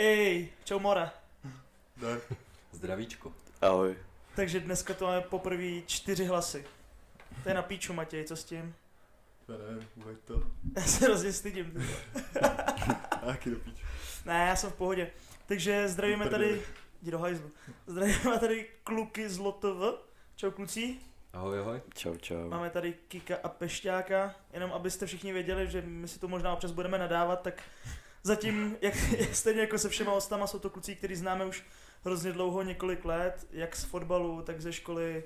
Ej, čau Mora. Ne. Zdravíčko. Ahoj. Takže dneska to máme poprvé čtyři hlasy. To je na píču, Matěj, co s tím? Já nevím, uveď to. Já se hrozně stydím. ty. Jaký do píč. Ne, já jsem v pohodě. Takže zdravíme tady, jdi do hajzlu. Zdravíme tady kluky z Lotov. Čau kluci. Ahoj, ahoj. Čau, čau. Máme tady Kika a Pešťáka. Jenom abyste všichni věděli, že my si to možná občas budeme nadávat, tak zatím, jak, stejně jako se všema ostama, jsou to kluci, který známe už hrozně dlouho, několik let, jak z fotbalu, tak ze školy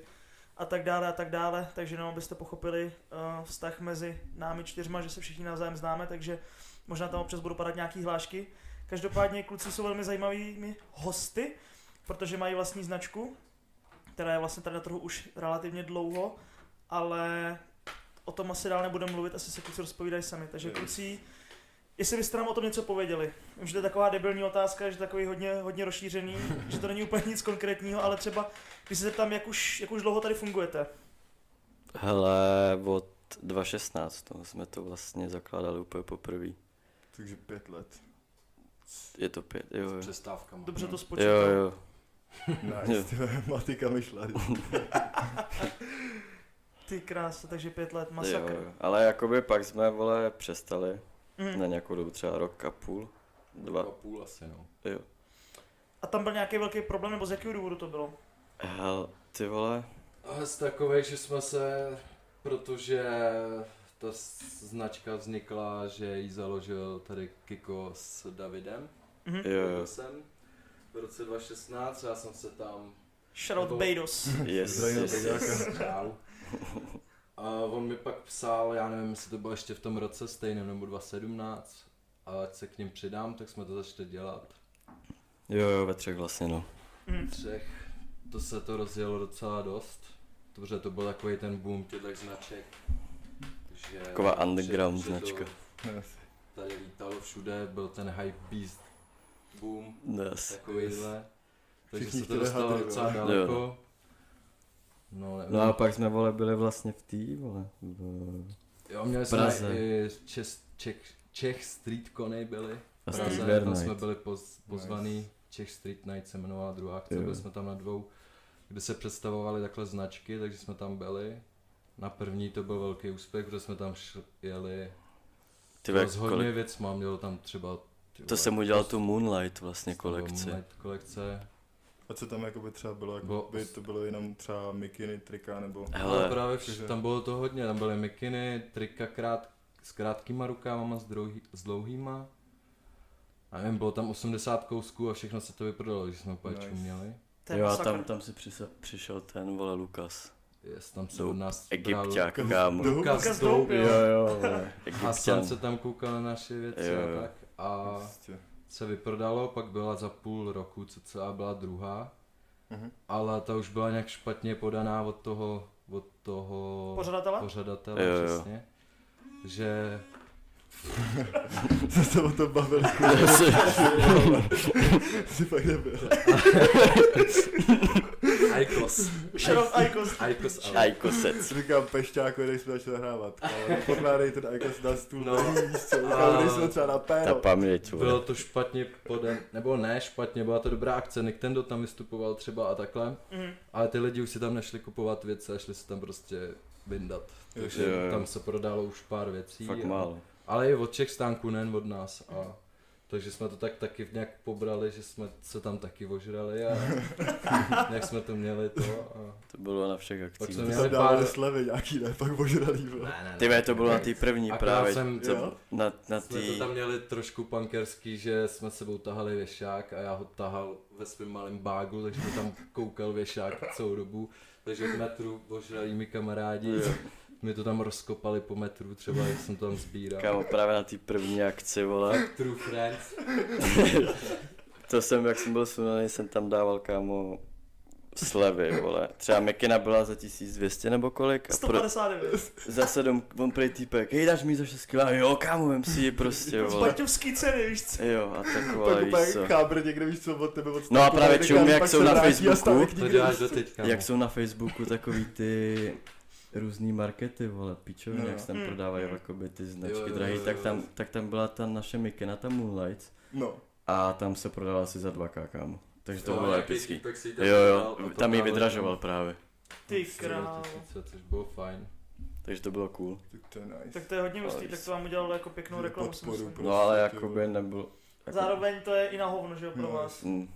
a tak dále a tak dále. Takže jenom abyste pochopili uh, vztah mezi námi čtyřma, že se všichni navzájem známe, takže možná tam občas budou padat nějaký hlášky. Každopádně kluci jsou velmi zajímavými hosty, protože mají vlastní značku, která je vlastně tady na trhu už relativně dlouho, ale o tom asi dál nebudeme mluvit, asi se kluci rozpovídají sami. Takže kluci, jestli byste nám o tom něco pověděli. Vím, že to je taková debilní otázka, že takový hodně, hodně rozšířený, že to není úplně nic konkrétního, ale třeba, když se zeptám, jak už, jak už dlouho tady fungujete. Hele, od 2016 no, jsme to vlastně zakládali úplně poprvé. Takže pět let. Je to pět, jo, jo. Přestávkama. Dobře to Jo, spočítal. jo. Nice, ty vole, matika myšla. Ty krása, takže pět let, jo, masakr. jo. Ale jakoby pak jsme, vole, přestali Mhm. na nějakou dobu, třeba rok a půl, Dva dva, půl asi, no. jo. A tam byl nějaký velký problém, nebo z jakého důvodu to bylo? Hel, ty vole, A z takovej, že jsme se, protože ta značka vznikla, že ji založil tady Kiko s Davidem. Mhm. jo, jo, Jsem v roce 2016, já jsem se tam Shoutout Bejdos. yes, yes, Bejdáka. yes. A on mi pak psal, já nevím, jestli to bylo ještě v tom roce stejném nebo 2017, a ať se k ním přidám, tak jsme to začali dělat. Jo, jo, ve třech vlastně, no. Mhm. Třech, to se to rozjelo docela dost, protože to byl takový ten boom těchto značek. Že Taková underground že- že to značka. Tady lítalo všude, byl ten hype beast boom, Yes. takovýhle. Takže Všichni se to dostalo docela daleko. No, nevím. No a pak jsme, vole, byli vlastně v té, vole, v Jo, měli jsme Praze. i Čes, Čech, Čech Street Cony byli. a V Praze, Street Wear tam jsme Night. byli poz, pozvaný, Czech Street Night se jmenovala druhá akce, byli jsme tam na dvou, kde se představovaly takhle značky, takže jsme tam byli. Na první to byl velký úspěch, protože jsme tam šli, jeli Ty vole, s hodně kolik, věc, mám měl tam třeba ty to jsem udělal tu Moonlight vlastně kolekci. Moonlight kolekce. A co tam jakoby třeba bylo, jako Bylo- by to bylo jenom třeba mikiny, trika nebo... Hele. Ale právě vš- tam bylo to hodně, tam byly mikiny, trika krát, s krátkýma rukávama, s, dlouhý, s dlouhýma. A nevím, bylo tam 80 kousků a všechno se to vyprodalo, když jsme úplně Nice. čuměli. To je Jo a tam, tam si přišel, přišel ten, vole, Lukas. Jest, tam se od nás Egypťák, Lukas- kámo. Lukas Lukas Dope, Jo, jo. jo, Hasan se tam koukal na naše věci Jo, a jo. tak. A Prostě. Se vyprodalo, pak byla za půl roku, co celá byla druhá. Mhm. Ale ta už byla nějak špatně podaná od toho, od toho Pořadatele? pořadatele Jo, jo. přesně. Že Jsme se o tom bavili, si fakt nebyl. Aikos. Icos. Aikos ale- Ajkosec. Říkám pešťáku, když jsme začali nahrávat. Ale pokládej ten Icos na stůl, No. kámo, když jsme třeba na Ta péro. paměť, Bylo to špatně poden, nebo ne špatně, byla to dobrá akce, Nintendo tam vystupoval třeba a takhle, Mhm. ale ty lidi už si tam nešli kupovat věci a šli si tam prostě vyndat. Takže Jo, jo. tam se prodalo už pár věcí. Fakt a- málo. Ale i od všech stánků, nejen od nás. A takže jsme to tak taky nějak pobrali, že jsme se tam taky ožrali a jak jsme to měli to. A... To bylo na všech Pak akcích. jsme Ty měli pár- slevy nějaký, ne, pak ožralý. Ne, ne, Ty to bylo na té první Akorát právě. jsem- to, na, na Jsme to tý... tam měli trošku punkerský, že jsme sebou tahali věšák a já ho tahal ve svém malém bágu, takže tam koukal věšák celou dobu. Takže v metru ožralí mi kamarádi, Jo. Mi to tam rozkopali po metru, třeba jak jsem to tam sbíral. Kámo, právě na té první akci, vole. True friends. To jsem, jak jsem byl sunaný, jsem tam dával, kámo, slevy, vole. Třeba Mekina byla za 1200 nebo kolik? A pro, 159. za 7, on prej týpek, hej, dáš mi za 6 kg, jo, kámo, vem si ji prostě, vole. Baťovský ceny, víš co? Jo, a taková, Pak víš úplně co. chábr někde, víš co, od tebe od No a právě tak čum, jak jsou na Facebooku, To děláš do teďka. Jak jsou na Facebooku takový ty různý markety, vole, pičoviny, No. jak se tam Hmm. prodávají jakoby ty Jo, značky jo, drahý, jo, tak jo. tam, tak tam byla ta naše Mikena, ta Moonlight. No, a tam se prodal asi za 2k, kámo. Takže to Jo, bylo epický. tam Jo, jo, to tam ji vydražoval právě. Ty král. 2000, což bylo fajn. Takže to bylo cool. Tak to je nice. Tak to je hodně hustý, tak to vám udělalo jako pěknou reklamu. podporu myslím. pro- No ale Prostě, jakoby nebyl... Jako, Zároveň to je i na hovno, že jo, pro No, vás. Mm,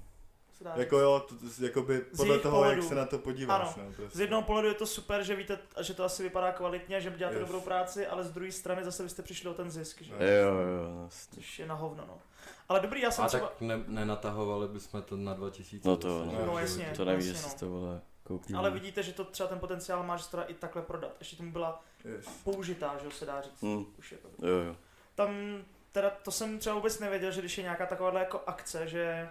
se dá Jako jo, to, to, jakoby Z podle toho, jak pohledu. se na to podíváš. Ano. No, prostě. Z jednoho pohledu je to super, že víte, že to asi vypadá kvalitně, že děláte Yes. dobrou práci, ale z druhé strany zase byste přišli o ten zisk, že? Jo, jo, vlastně. Což je na hovno, no. Ale dobrý, já jsem A třeba... tak ne, nenatahovali bychom to na 2000. No to zase, no. No, jasně. To nevíš, jasně, jestli no. to vole koupí. Ale vidíte, že to třeba ten potenciál má, že to i takhle prodat. Ještě tomu byla Yes. použitá, že jo, se dá říct. Mm, Už je to. jo, jo. Tam, teda to jsem třeba vůbec nevěděl, že když je nějaká takováhle jako akce, že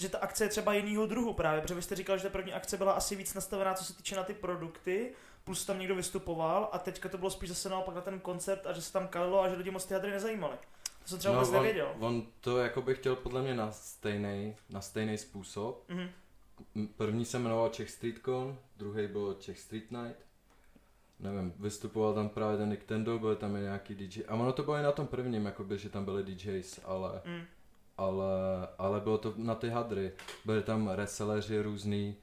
že ta akce je třeba jinýho druhu právě, protože vy jste říkal, že ta první akce byla asi víc nastavená, co se týče na ty produkty, plus tam někdo vystupoval a teďka to bylo spíš zase naopak na ten koncert a že se tam kalilo a že lidi moc ty hadry nezajímaly. To jsem třeba vůbec No, on, nevěděl. on to jako by chtěl podle mě na stejný, na stejný způsob. Mhm. M- První se jmenoval Czech Street Con, druhý byl Czech Street Night. Nevím, vystupoval tam právě ten Nintendo, byly tam i nějaký DJ. A ono to bylo i na tom prvním, jakoby, že tam byli DJs, ale, Mm. Ale, ale bylo to na ty hadry. Byli tam reselleři různý,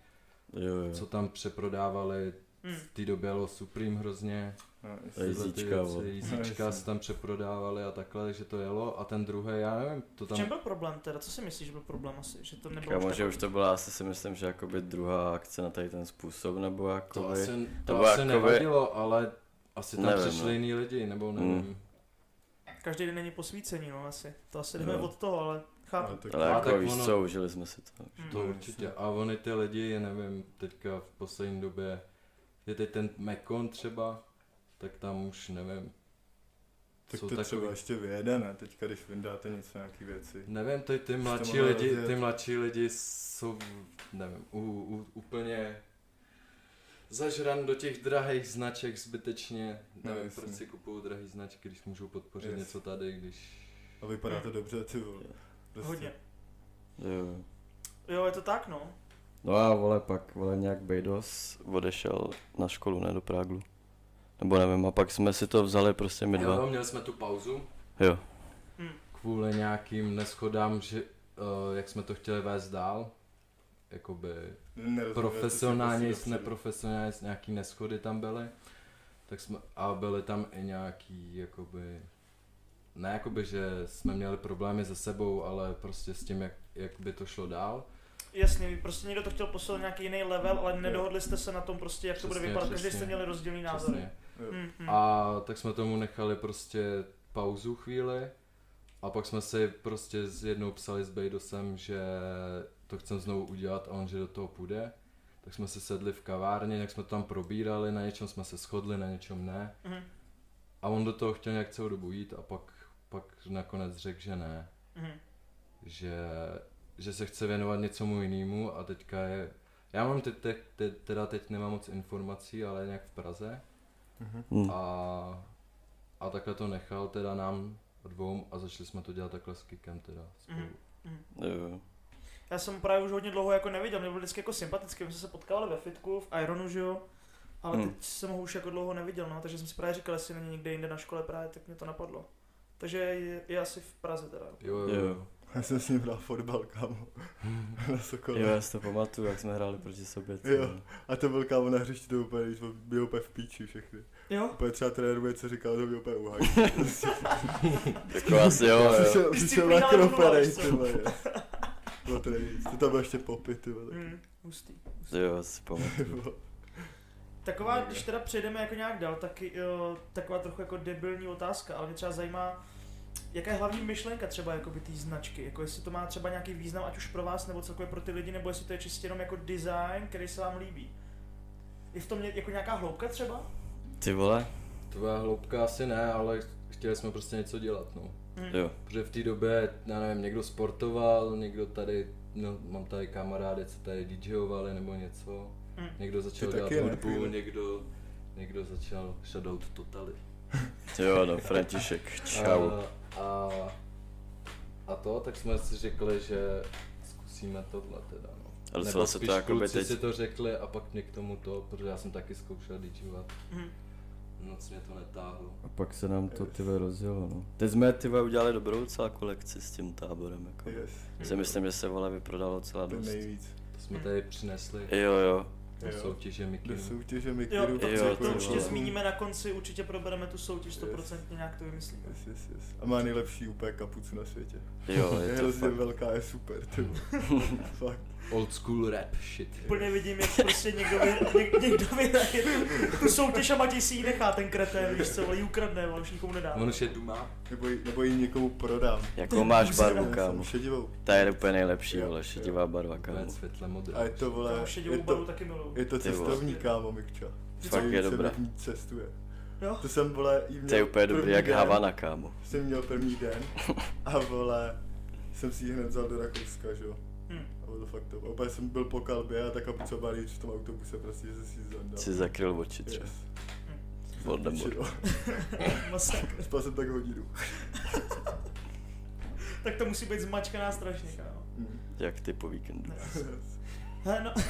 Jo, jo. co tam přeprodávali. V té době bylo Supreme hrozně. No. To jízíčka, Jasně. se tam přeprodávali a takhle, takže to jelo. A ten druhý, já nevím, to V tam... čem byl problém teda? Co si myslíš, že byl problém asi? Že to nebylo Kámo, už že už to byla asi si myslím, že jakoby druhá akce na tady ten způsob, nebo To jakoby... asi, to to asi jakoby- nevadilo, ale asi tam Nevím, přišli no. jiný lidi, nebo nevím. Mm. Každý den není posvícení, no asi. To asi jdeme No. od toho, ale chápu. Ale tak, Ale jako tak víš ono- co, užili jsme si to. Mm. To určitě. A oni ty lidi, nevím, teďka v poslední době, je teď ten Mekon třeba, tak tam už nevím. tak jsou to takový- třeba ještě vyjede, ne? Teďka, když vyndáte něco, nějaký věci. Nevím, ty, ty mladší lidi, ty mladší lidi jsou, nevím, u, u, úplně zažran do těch drahých značek zbytečně. No, Nevím, jasně. proč si kupují drahé značky, když můžou podpořit Yes. něco tady, když... A vypadá to dobře, ty vole. Prostě. Hodně. Jo, jo. Je to tak, no. No a vole, pak vole nějak Bejdos odešel na školu, ne do Práglu. Nebo nevím, a pak jsme si to vzali prostě my dva. Jo, měli jsme tu pauzu Jo. Hm. kvůli nějakým neschodám, že, uh, jak jsme to chtěli vést dál. Jakoby profesionálně, dopředu. neprofesionálně, nějaký neschody tam byly. Tak jsme, a byly tam i nějaký, jakoby, ne jakoby, že jsme měli problémy se sebou, ale prostě s tím, jak, jak by to šlo dál. Jasně, prostě někdo to chtěl posunout nějaký jiný level, ale nedohodli jste se na tom prostě, jak to bude Přesně, vypadat. Každý přesně. jste měli rozdílný názory. Přesně. Jo. Mm, mm. A tak jsme tomu nechali prostě pauzu chvíli a pak jsme si prostě jednou psali s Bejdosem, že to chcem znovu udělat a on, že do toho půjde. Tak jsme si sedli v kavárně, jak jsme to tam probírali, na něčem jsme se shodli, na něčem ne. Mhm, A on do toho chtěl nějak celou dobu jít a pak, pak nakonec řekl, že ne. mhm. Že, že se chce věnovat něcomu jinému a teďka je... Já mám teď, teď, teď, teda teď nemám moc informací, ale je nějak v Praze. Mhm. Hm. A, a takhle to nechal teda nám dvou a začali jsme to dělat takhle s Kikem teda spolu. Mhm. Mhm. Jo. Já jsem právě už hodně dlouho jako neviděl, mě byl vždycky jako sympatický, my jsme se potkávali ve fitku, v Ironu, že jo, ale Hmm. teď jsem ho už jako dlouho neviděl, no, takže jsem si právě říkal, jestli není někde jinde na škole právě, tak mě to napadlo. Takže je, je asi v Praze teda. Jo, jo, Jo. Já jsem s ním hrál fotbal, kámo. na Sokole. Jo, já si to pamatuju, jak jsme hráli proti sobě. ty Jo. A to byl kámo na hřišti, to úplně, to byl úplně v píči všechny. Jo? Úplně třeba trenér co říkal, to byl úplně uhaj. Jako asi jo, jo. Přišel, na kroperej, ty Bylo to. To tam byl ještě popit, ty vole. Mm, hustý. Jo, si. Taková, když teda přejdeme jako nějak dál, tak jo, taková trochu jako debilní otázka, ale mě třeba zajímá, jaká je hlavní myšlenka třeba jakoby té značky, jako jestli to má třeba nějaký význam, ať už pro vás nebo celkově pro ty lidi, nebo jestli to je čistě jenom jako design, který se vám líbí. Je v tom ně- jako nějaká hloubka třeba? Ty vole? Tvoje hloubka asi ne, ale chtěli jsme prostě něco dělat, no. Hm. Jo. Protože v té době, já nevím, někdo sportoval, někdo tady, no, mám tady kamarády, co tady DJovali nebo něco. Hm. Někdo začal Ty dělat ne, hudbu, někdo, někdo začal shoutout totally. Jo, no, František, čau. A, a, a to, tak jsme si řekli, že zkusíme tohle teda, no. Ale Nebo se spíš to jakoby kluci teď... si to řekli a pak mě k tomu to, protože já jsem taky zkoušel DJovat. Hm. Noc mě to netáhlo. A pak se nám to tyve rozjelo, no. Teď jsme tyve udělali dobrou docela kolekci s tím táborem, jako. Yes, Si myslím, že se vole vyprodalo to je dost. nejvíc. To jsme tady přinesli Jo, jo. do Jo. soutěže Do Mikinu. soutěže Jo, Mikiru. to, Jo, to, ty to určitě vole. zmíníme na konci, určitě probereme tu soutěž, 100% nějak to vymyslíme. Yes, yes, yes. A má nejlepší úplně kapucu na světě. Jo, Je je to hrozně fakt. velká, je super, ty. Fakt. Old school rap shit. Úplně vidím, jak prostě někdo, vy, něk, někdo vyhraje tu, tu soutěž a Matěj si ji nechá, ten kretén, víš co, ale ji ukradne, ale už nikomu nedá. On už je duma. Nebo, ji- nebo ji někomu prodám. Jakou máš barvu, kámo? šedivou. Ta je úplně nejlepší, vole, šedivá barva, kámo. Světle modrá. A je to, vole, Tomu šedivou je barvu to, taky miluju. je to cestovní kámo, Mikča. Fakt je dobrá. cestuje. Jo? To jsem, vole, jí měl To je úplně dobrý jak. Havana, kámo. Jsem měl první den a, vole, jsem si ji hned vzal do Rakouska, že jo. A bylo to fakt to. A úplně jsem byl po kalbě a ta kapuca balíč v tom autobuse prostě, že jsem si zandal. Si zakryl oči třeba. Yes. Voldemort. Masakr. Spal jsem tak hodinu. Tak to musí být zmačkaná strašně, kámo. Mm. Jak ty po víkendu. Hele, no.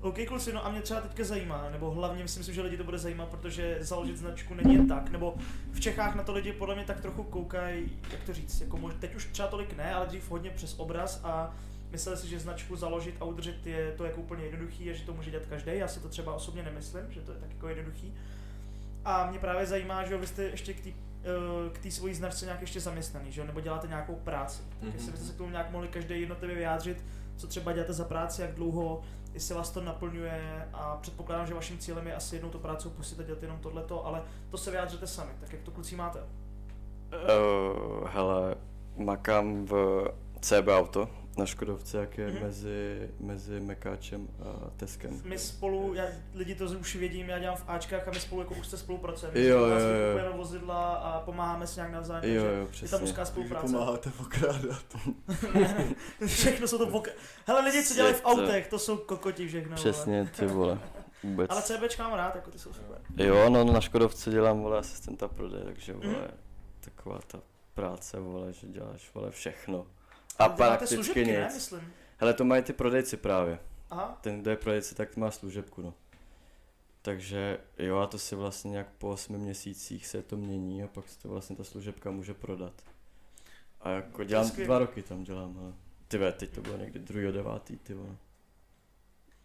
OK, kluci, no a mě třeba teďka zajímá, nebo hlavně myslím si, že lidi to bude zajímat, protože založit značku není jen tak, nebo v Čechách na to lidi podle mě tak trochu koukají, jak to říct, jako mož, teď už třeba tolik ne, ale dřív hodně přes obraz a mysleli si, že značku založit a udržet je to jako úplně jednoduchý a že to může dělat každý. Já si to třeba osobně nemyslím, že to je tak jako jednoduchý. A mě právě zajímá, že jo, vy jste ještě k té k té svojí značce nějak ještě zaměstnaný, že jo, nebo děláte nějakou práci. Tak Mhm. jestli byste se k tomu nějak mohli každý jednotlivě vyjádřit, co třeba děláte za práci, jak dlouho, jestli vás to naplňuje a předpokládám, že vaším cílem je asi jednou to práci opustit a dělat jenom tohleto, ale to se vyjádřete sami, tak jak to kluci máte? Uh, hele, makám v CB Auto na Škodovce, jak je Mhm. mezi, mezi Mekáčem a Teskem. My spolu, já, lidi to už vědím, já dělám v Ačkách a my spolu jako už se spolupracujeme. Jo, Nás jo, jo. vozidla a pomáháme si nějak navzájem, Jo, jo, je tam přesně. úzká spolupráce. pomáháte okrádat. Ne, ne, všechno jsou to vok... Hele lidi, co dělají v autech, to jsou kokoti všechno. vole. Přesně, ty vole. Vůbec. Ale CBčka mám rád, jako ty jsou super. Jo, no na Škodovce dělám, vole, asistenta prodeje, takže, vole, taková ta práce, vole, že děláš, vole, všechno. A prakticky služebky, ne, nic. myslím. Hele, to mají ty prodejci právě. Aha, Ten, kdo je prodejce, tak má služebku, no. Takže jo, a to si vlastně nějak po 8 měsících se to mění a pak se to vlastně ta služebka může prodat. A jako dělám skvělý. dva roky tam dělám, ale ty ve, teď to bylo někdy druhý devátý, ty vole.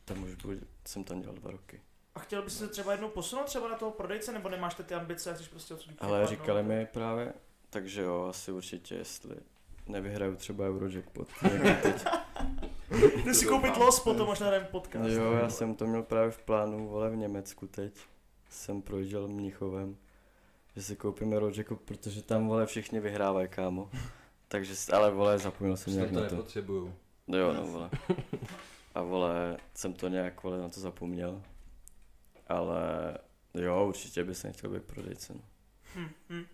Tam už byl, jsem tam dělal dva roky. a chtěl bys se třeba jednou posunout třeba na toho prodejce, nebo nemáš ty ambice a chceš prostě odsud Ale vypadnout? říkali mi právě, takže jo, asi určitě, jestli nevyhraju třeba Eurojackpot. teď. Jdi si koupit los, potom možná jdem podcast. Jo, já jsem to měl právě v plánu, vole, v Německu teď. Jsem projížděl Mnichovem, že si koupím Eurojackpot, protože tam, vole, všichni vyhrávají, kámo. Takže, ale, vole, zapomněl jsem nějak to na to. nepotřebuju. No jo, no, vole. A, vole, jsem to nějak, vole, na to zapomněl. Ale, jo, určitě bych se nechtěl být prodejce, no. Hm, hm.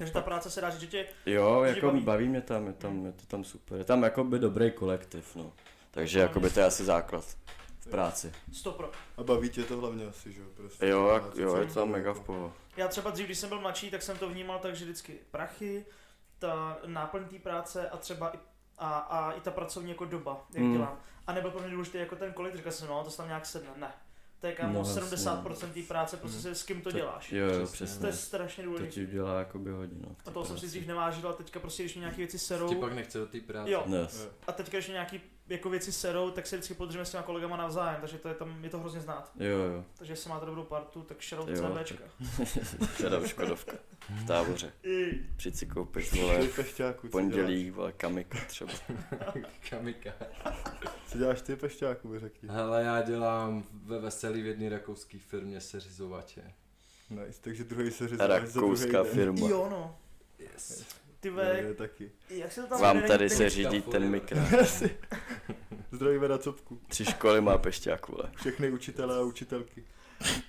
Takže ta práce se dá říct, že tě Jo, Tě jako baví? baví mě tam, je tam, je to tam super. Je tam jakoby dobrý kolektiv, no. Takže jakoby to je asi základ v práci. stopro. A baví tě to hlavně asi, že jo? Prostě Jo, jak, jo, je to tam jako- mega v poho. Já třeba dřív, když jsem byl mladší, tak jsem to vnímal tak, že vždycky prachy, ta náplň té práce a třeba i, a, a i ta pracovní jako doba, jak Mm. dělám. A nebyl pro mě důležitý jako ten kolik, říkal jsem, no to se tam nějak sedne, ne. To je kámo No, jasně. 70% té práce, prostě Mm. se s kým to To- děláš. Jo, jo, Přesně. To je strašně To důležité. ti udělá jakoby hodně, no. v té A toho jsem si práci. dřív nevážil a teďka prostě, když mě nějaké věci serou, Ti pak nechce do té práce. Jo. Yes. A teďka, když mě nějaký jako věci serou, tak se vždycky podržíme s těma kolegama navzájem, takže to je tam, je to hrozně znát. Jo, jo. Takže jestli máte dobrou partu, tak Jo, CBčka. Šedá Škodovka. V táboře. I, Přijď si koupit, vole, pondělí, vole, kamika třeba. Kamika. Co děláš ty pešťáku, mi řekni. Hele, já dělám ve veselý v jedné rakouské firmě seřizovače. Nice, takže druhý se řízá za druhý Rakouská firma. jo no. Yes. Ty Je ve, taky. jak se to tam Vám tady se řídí ten mikro. Zdravíme na copku. Tři školy má pešťák, vole. Všechny učitele a učitelky.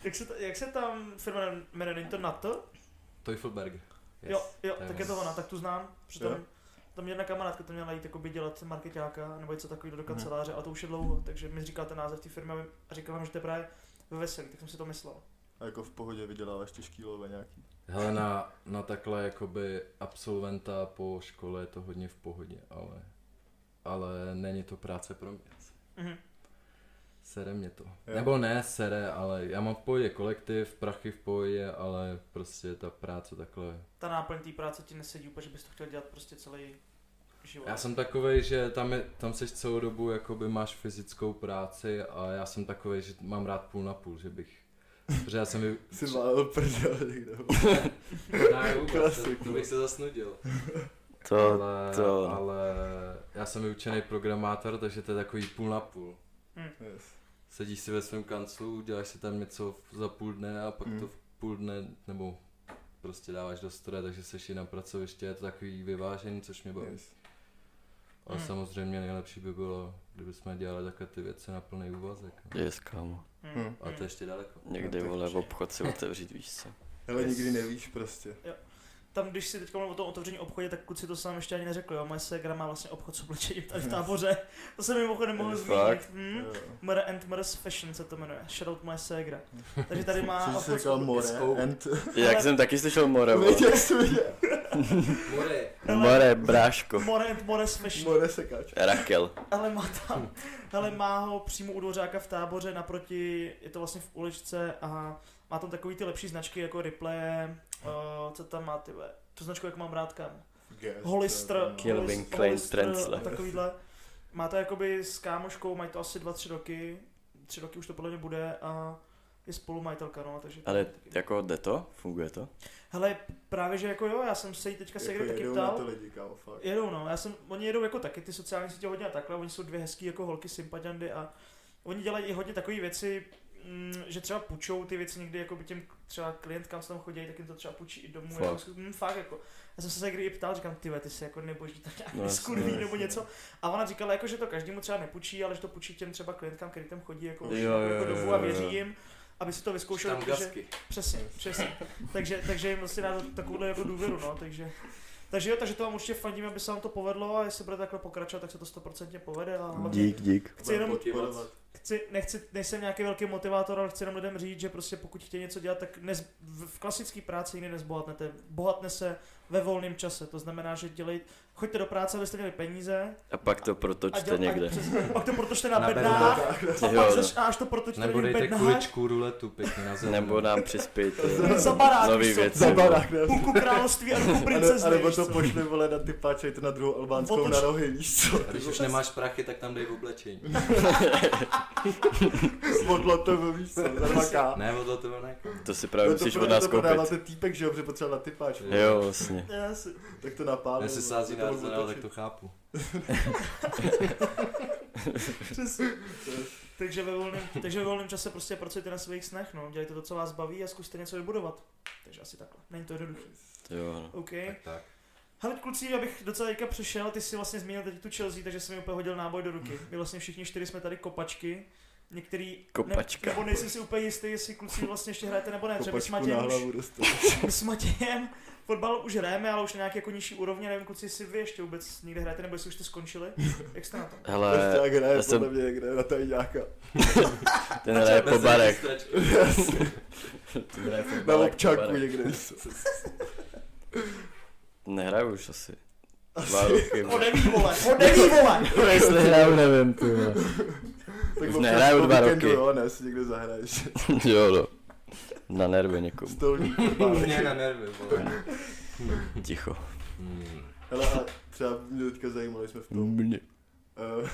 Jak se, ta- jak se tam firma jmenuje, není to NATO? Teufelberg. Yes. Jo, jo, tak je to ona, tak tu znám. Přitom Jo. tam jedna kamarádka to měla jít jakoby dělat marketáka nebo něco takového do Mhm. kanceláře a to už je dlouho, takže mi říkal ten název té firmy a říkal vám, že to je právě ve veselí, tak jsem si to myslel. A jako v pohodě vyděláváš těžký love nějaký. Hele, na, na takhle jakoby absolventa po škole je to hodně v pohodě, ale, ale není to práce pro mě. Mhm. Sere mě to. Jo. Nebo ne sere, ale já mám v pohodě kolektiv, prachy v pohodě, ale prostě ta práce takhle. Ta náplň té práce ti nesedí úplně, že bys to chtěl dělat prostě celý život. Já jsem takovej, že tam, je, tam seš celou dobu, jakoby máš fyzickou práci a já jsem takovej, že mám rád půl na půl, že bych Protože já jsem... Si válel prdel někde. Ne, vůbec, Klasik, to no. bych se zasnudil. To, ale, to- ale já jsem vyučený programátor, takže to je takový půl na půl. Yes. Sedíš si ve svém kanclu, děláš si tam něco za půl dne a pak Mm. to v půl dne, nebo prostě dáváš do stroje, takže seš i na pracoviště, je to takový vyvážený, což mě baví. Yes. Ale Mm. samozřejmě nejlepší by bylo, kdyby jsme dělali takhle ty věci na plný úvazek. No. Yes, kámo. Hmm. Hm. Ale to je ještě daleko. Někdy, No, vole, v obchod si otevřít, víš co. Ale nikdy nevíš prostě. Tam, když si teď mluvil o tom otevření obchodě, tak kluci to sám ještě ani neřekli, jo. Moje ségra má vlastně obchod s oblečením tady v táboře. To jsem mimochodem mohl zmínit. Hm? Jo. Mother and Mother's Fashion se to jmenuje. Shoutout moje ségra. Takže tady má jsi obchod s říkal obl- more SO. and... Jak jsem taky slyšel more, viděl? More. More, bráško. More Mother's Fashion. More sekač. Rakel. Ale má tam, ale má ho přímo u Dvořáka v táboře naproti, je to vlastně v uličce a má tam takový ty lepší značky jako Ripley, uh, co tam má ty ve, tu značku jak mám rád kam. Guess, Hollister, no. Hollis- Klein a takovýhle. Má to jakoby s kámoškou, mají to asi 2-3 roky, 3 roky už to podle mě bude a je spolumajitelka, no, takže... to Ale jako jde to? Funguje to? Hele, právě že jako jo, já jsem se jí teďka se Jako taky jedou na ptal. to lidi, kámo, fakt. Jedou, no. Já jsem, oni jedou jako taky ty sociální sítě hodně a takhle, oni jsou dvě hezký jako holky sympatiandy a oni dělají i hodně takové věci, mm, že třeba půjčou ty věci někdy jako by těm třeba klientkám, co tam chodí, tak jim to třeba půjčí i domů. Fakt. Jako, mm, fakt jako. Já jsem se někdy i ptal, říkám, ty ty se jako neboží tak nějak No, skurví nebo něco. A ona říkala, jako, že to každému třeba nepůjčí, ale že to půjčí těm třeba klientkám, který tam chodí jako, už Jo, jo, jako jo, dobu a jo, věří jo. jim, aby si to vyzkoušeli, Tam protože, gasky. Přesně, přesně. takže, takže jim vlastně dá takovouhle jako důvěru, no, takže... Takže jo, takže to vám určitě fandím, aby se vám to povedlo a jestli budete takhle pokračovat, tak se to stoprocentně povede a Dík, dík. chci jenom, chci, nechci, nejsem nějaký velký motivátor, ale chci jenom lidem říct, že prostě pokud chtějí něco dělat, tak nez, v, v klasické práci nikdy nezbohatnete. Bohatne se ve volném čase, to znamená, že dělej, choďte do práce, abyste měli peníze A pak to a, protočte děl, někde. a, pak to protočte na, Na bednách, bednách. a pak no. zač, až to protočte Nebo na dejte bednách, kuličku ruletu pěkně na zem. Nebo nám přispějte za barák, nový věci. Za barák, půlku království a ruku A princezny, A nebo to pošli, vole, na ty páče, to na druhou albánskou Otoč- na rohy, víš co? A když už nemáš prachy, tak tam dej v oblečení. Modlo to, víš co, za 2K. Ne, od toho ne. To si právě No to musíš od nás to koupit. ten týpek, že jo, protože potřeboval na ty páč. Jo, vlastně. Já si- Tak to napálil. Sází to mohl Arsenal, tak otočit. to chápu. Přesně. takže, ve volném, takže ve volném čase prostě pracujte na svých snech, no. Dělejte to, co vás baví a zkuste něco vybudovat. Takže asi takhle. Není to jednoduché. Jo, no. OK. Tak tak. Hele, kluci, abych docela teďka přešel, ty si vlastně zmínil teď tu Chelsea, takže jsem mi úplně hodil náboj do ruky. My vlastně všichni čtyři jsme tady kopačky. Některý, Kopačka. Ne, nebo nejsem si úplně jistý, jestli kluci vlastně ještě hrajete nebo ne. Třeba s Kopačku na Matějem už, s Matějem fotbal už hrajeme, ale už na nějaké jako nižší úrovni. Nevím, kluci, jestli vy ještě vůbec někde hrajete, nebo jestli už jste skončili. Jak jste na tom? Hele, Prostě jak hraje, já jsem- podle mě někde na tajňáka. ten hraje po barech. Ten hraje po Na barech, po občanku někde. Nehraju už asi. Dva roky. Odeví, vole, odeví, vole! Jestli hraju, nevím, ty. Tak nehraju dva víkendu, roky. Jo, ne, si někde zahraješ. Jo, no. Na nervy někomu. Stolní Mě na nervy, vole. Ticho. Hmm. Hele, a třeba mě teďka zajímalo, jsme v tom, Mě. uh,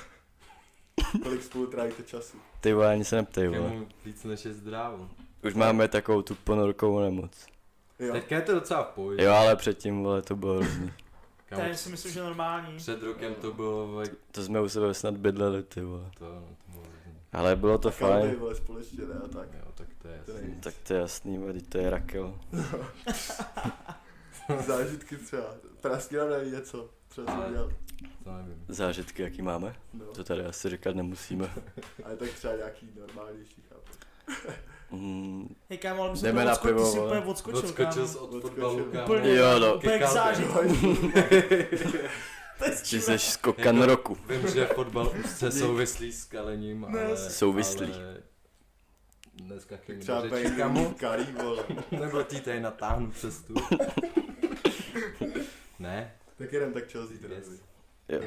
kolik spolu trávíte času. Ty vole, ani se neptej, vole. Víc než je zdrávo. Už máme takovou tu ponorkovou nemoc. Jo. Teďka je to docela v pohodě. Jo, ale předtím, vole, to bylo hrozný. To je si myslím, že normální. Před rokem to bylo, vole, To jsme u sebe snad bydleli, ty vole. to, no, to. Ale bylo to kalby, fajn. vole, společně, ne, a tak. Jo, tak to je To jasný. Tak to je jasný, vole, teď to je Rakel. Zážitky třeba. Praský nám neví něco. Třeba jsem dělal. To nevím. Zážitky, jaký máme? No. To tady asi říkat nemusíme. Ale tak třeba nějaký normálnější, chápu. Mm, Hej kámo, ale my jsme Jdeme na odskočil, ty pivo, jsi vole. úplně odskočil, Odskočil kámo. jsi od Odskočil. fotbalu, kámo. Úplně, Jo, no. úplně k Ke kalbě. zážitku. Ty jsi skokan Jako- roku. Vím, že fotbal úzce souvislý s kalením, Ne, ale... souvislý. Ale dneska chvíli Třeba kamu, Kari, vole. nebo ti tady natáhnu přes tu. ne, Tak jenom tak Chelsea teda. Yes. Jo.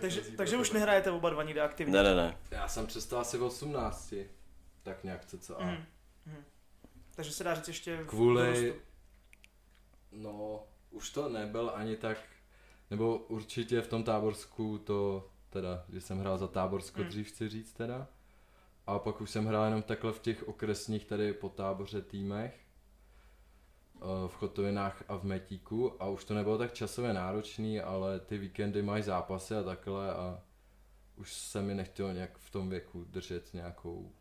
Takže, takže už nehrajete oba dva nikde aktivně? Ne, ne, ne. Já jsem přestal asi v 18. Tak nějak cca. Mhm. Mhm. Takže se dá říct ještě Kvůli, no, už to nebyl ani tak, nebo určitě v tom táborsku to, teda, že jsem hrál za táborsko Hmm. dřív chci říct teda. A pak už jsem hrál jenom takhle v těch okresních tady po táboře týmech. eh, v Chotovinách a v Metíku a už to nebylo tak časově náročný, ale ty víkendy mají zápasy a takhle a už se mi nechtělo nějak v tom věku držet nějakou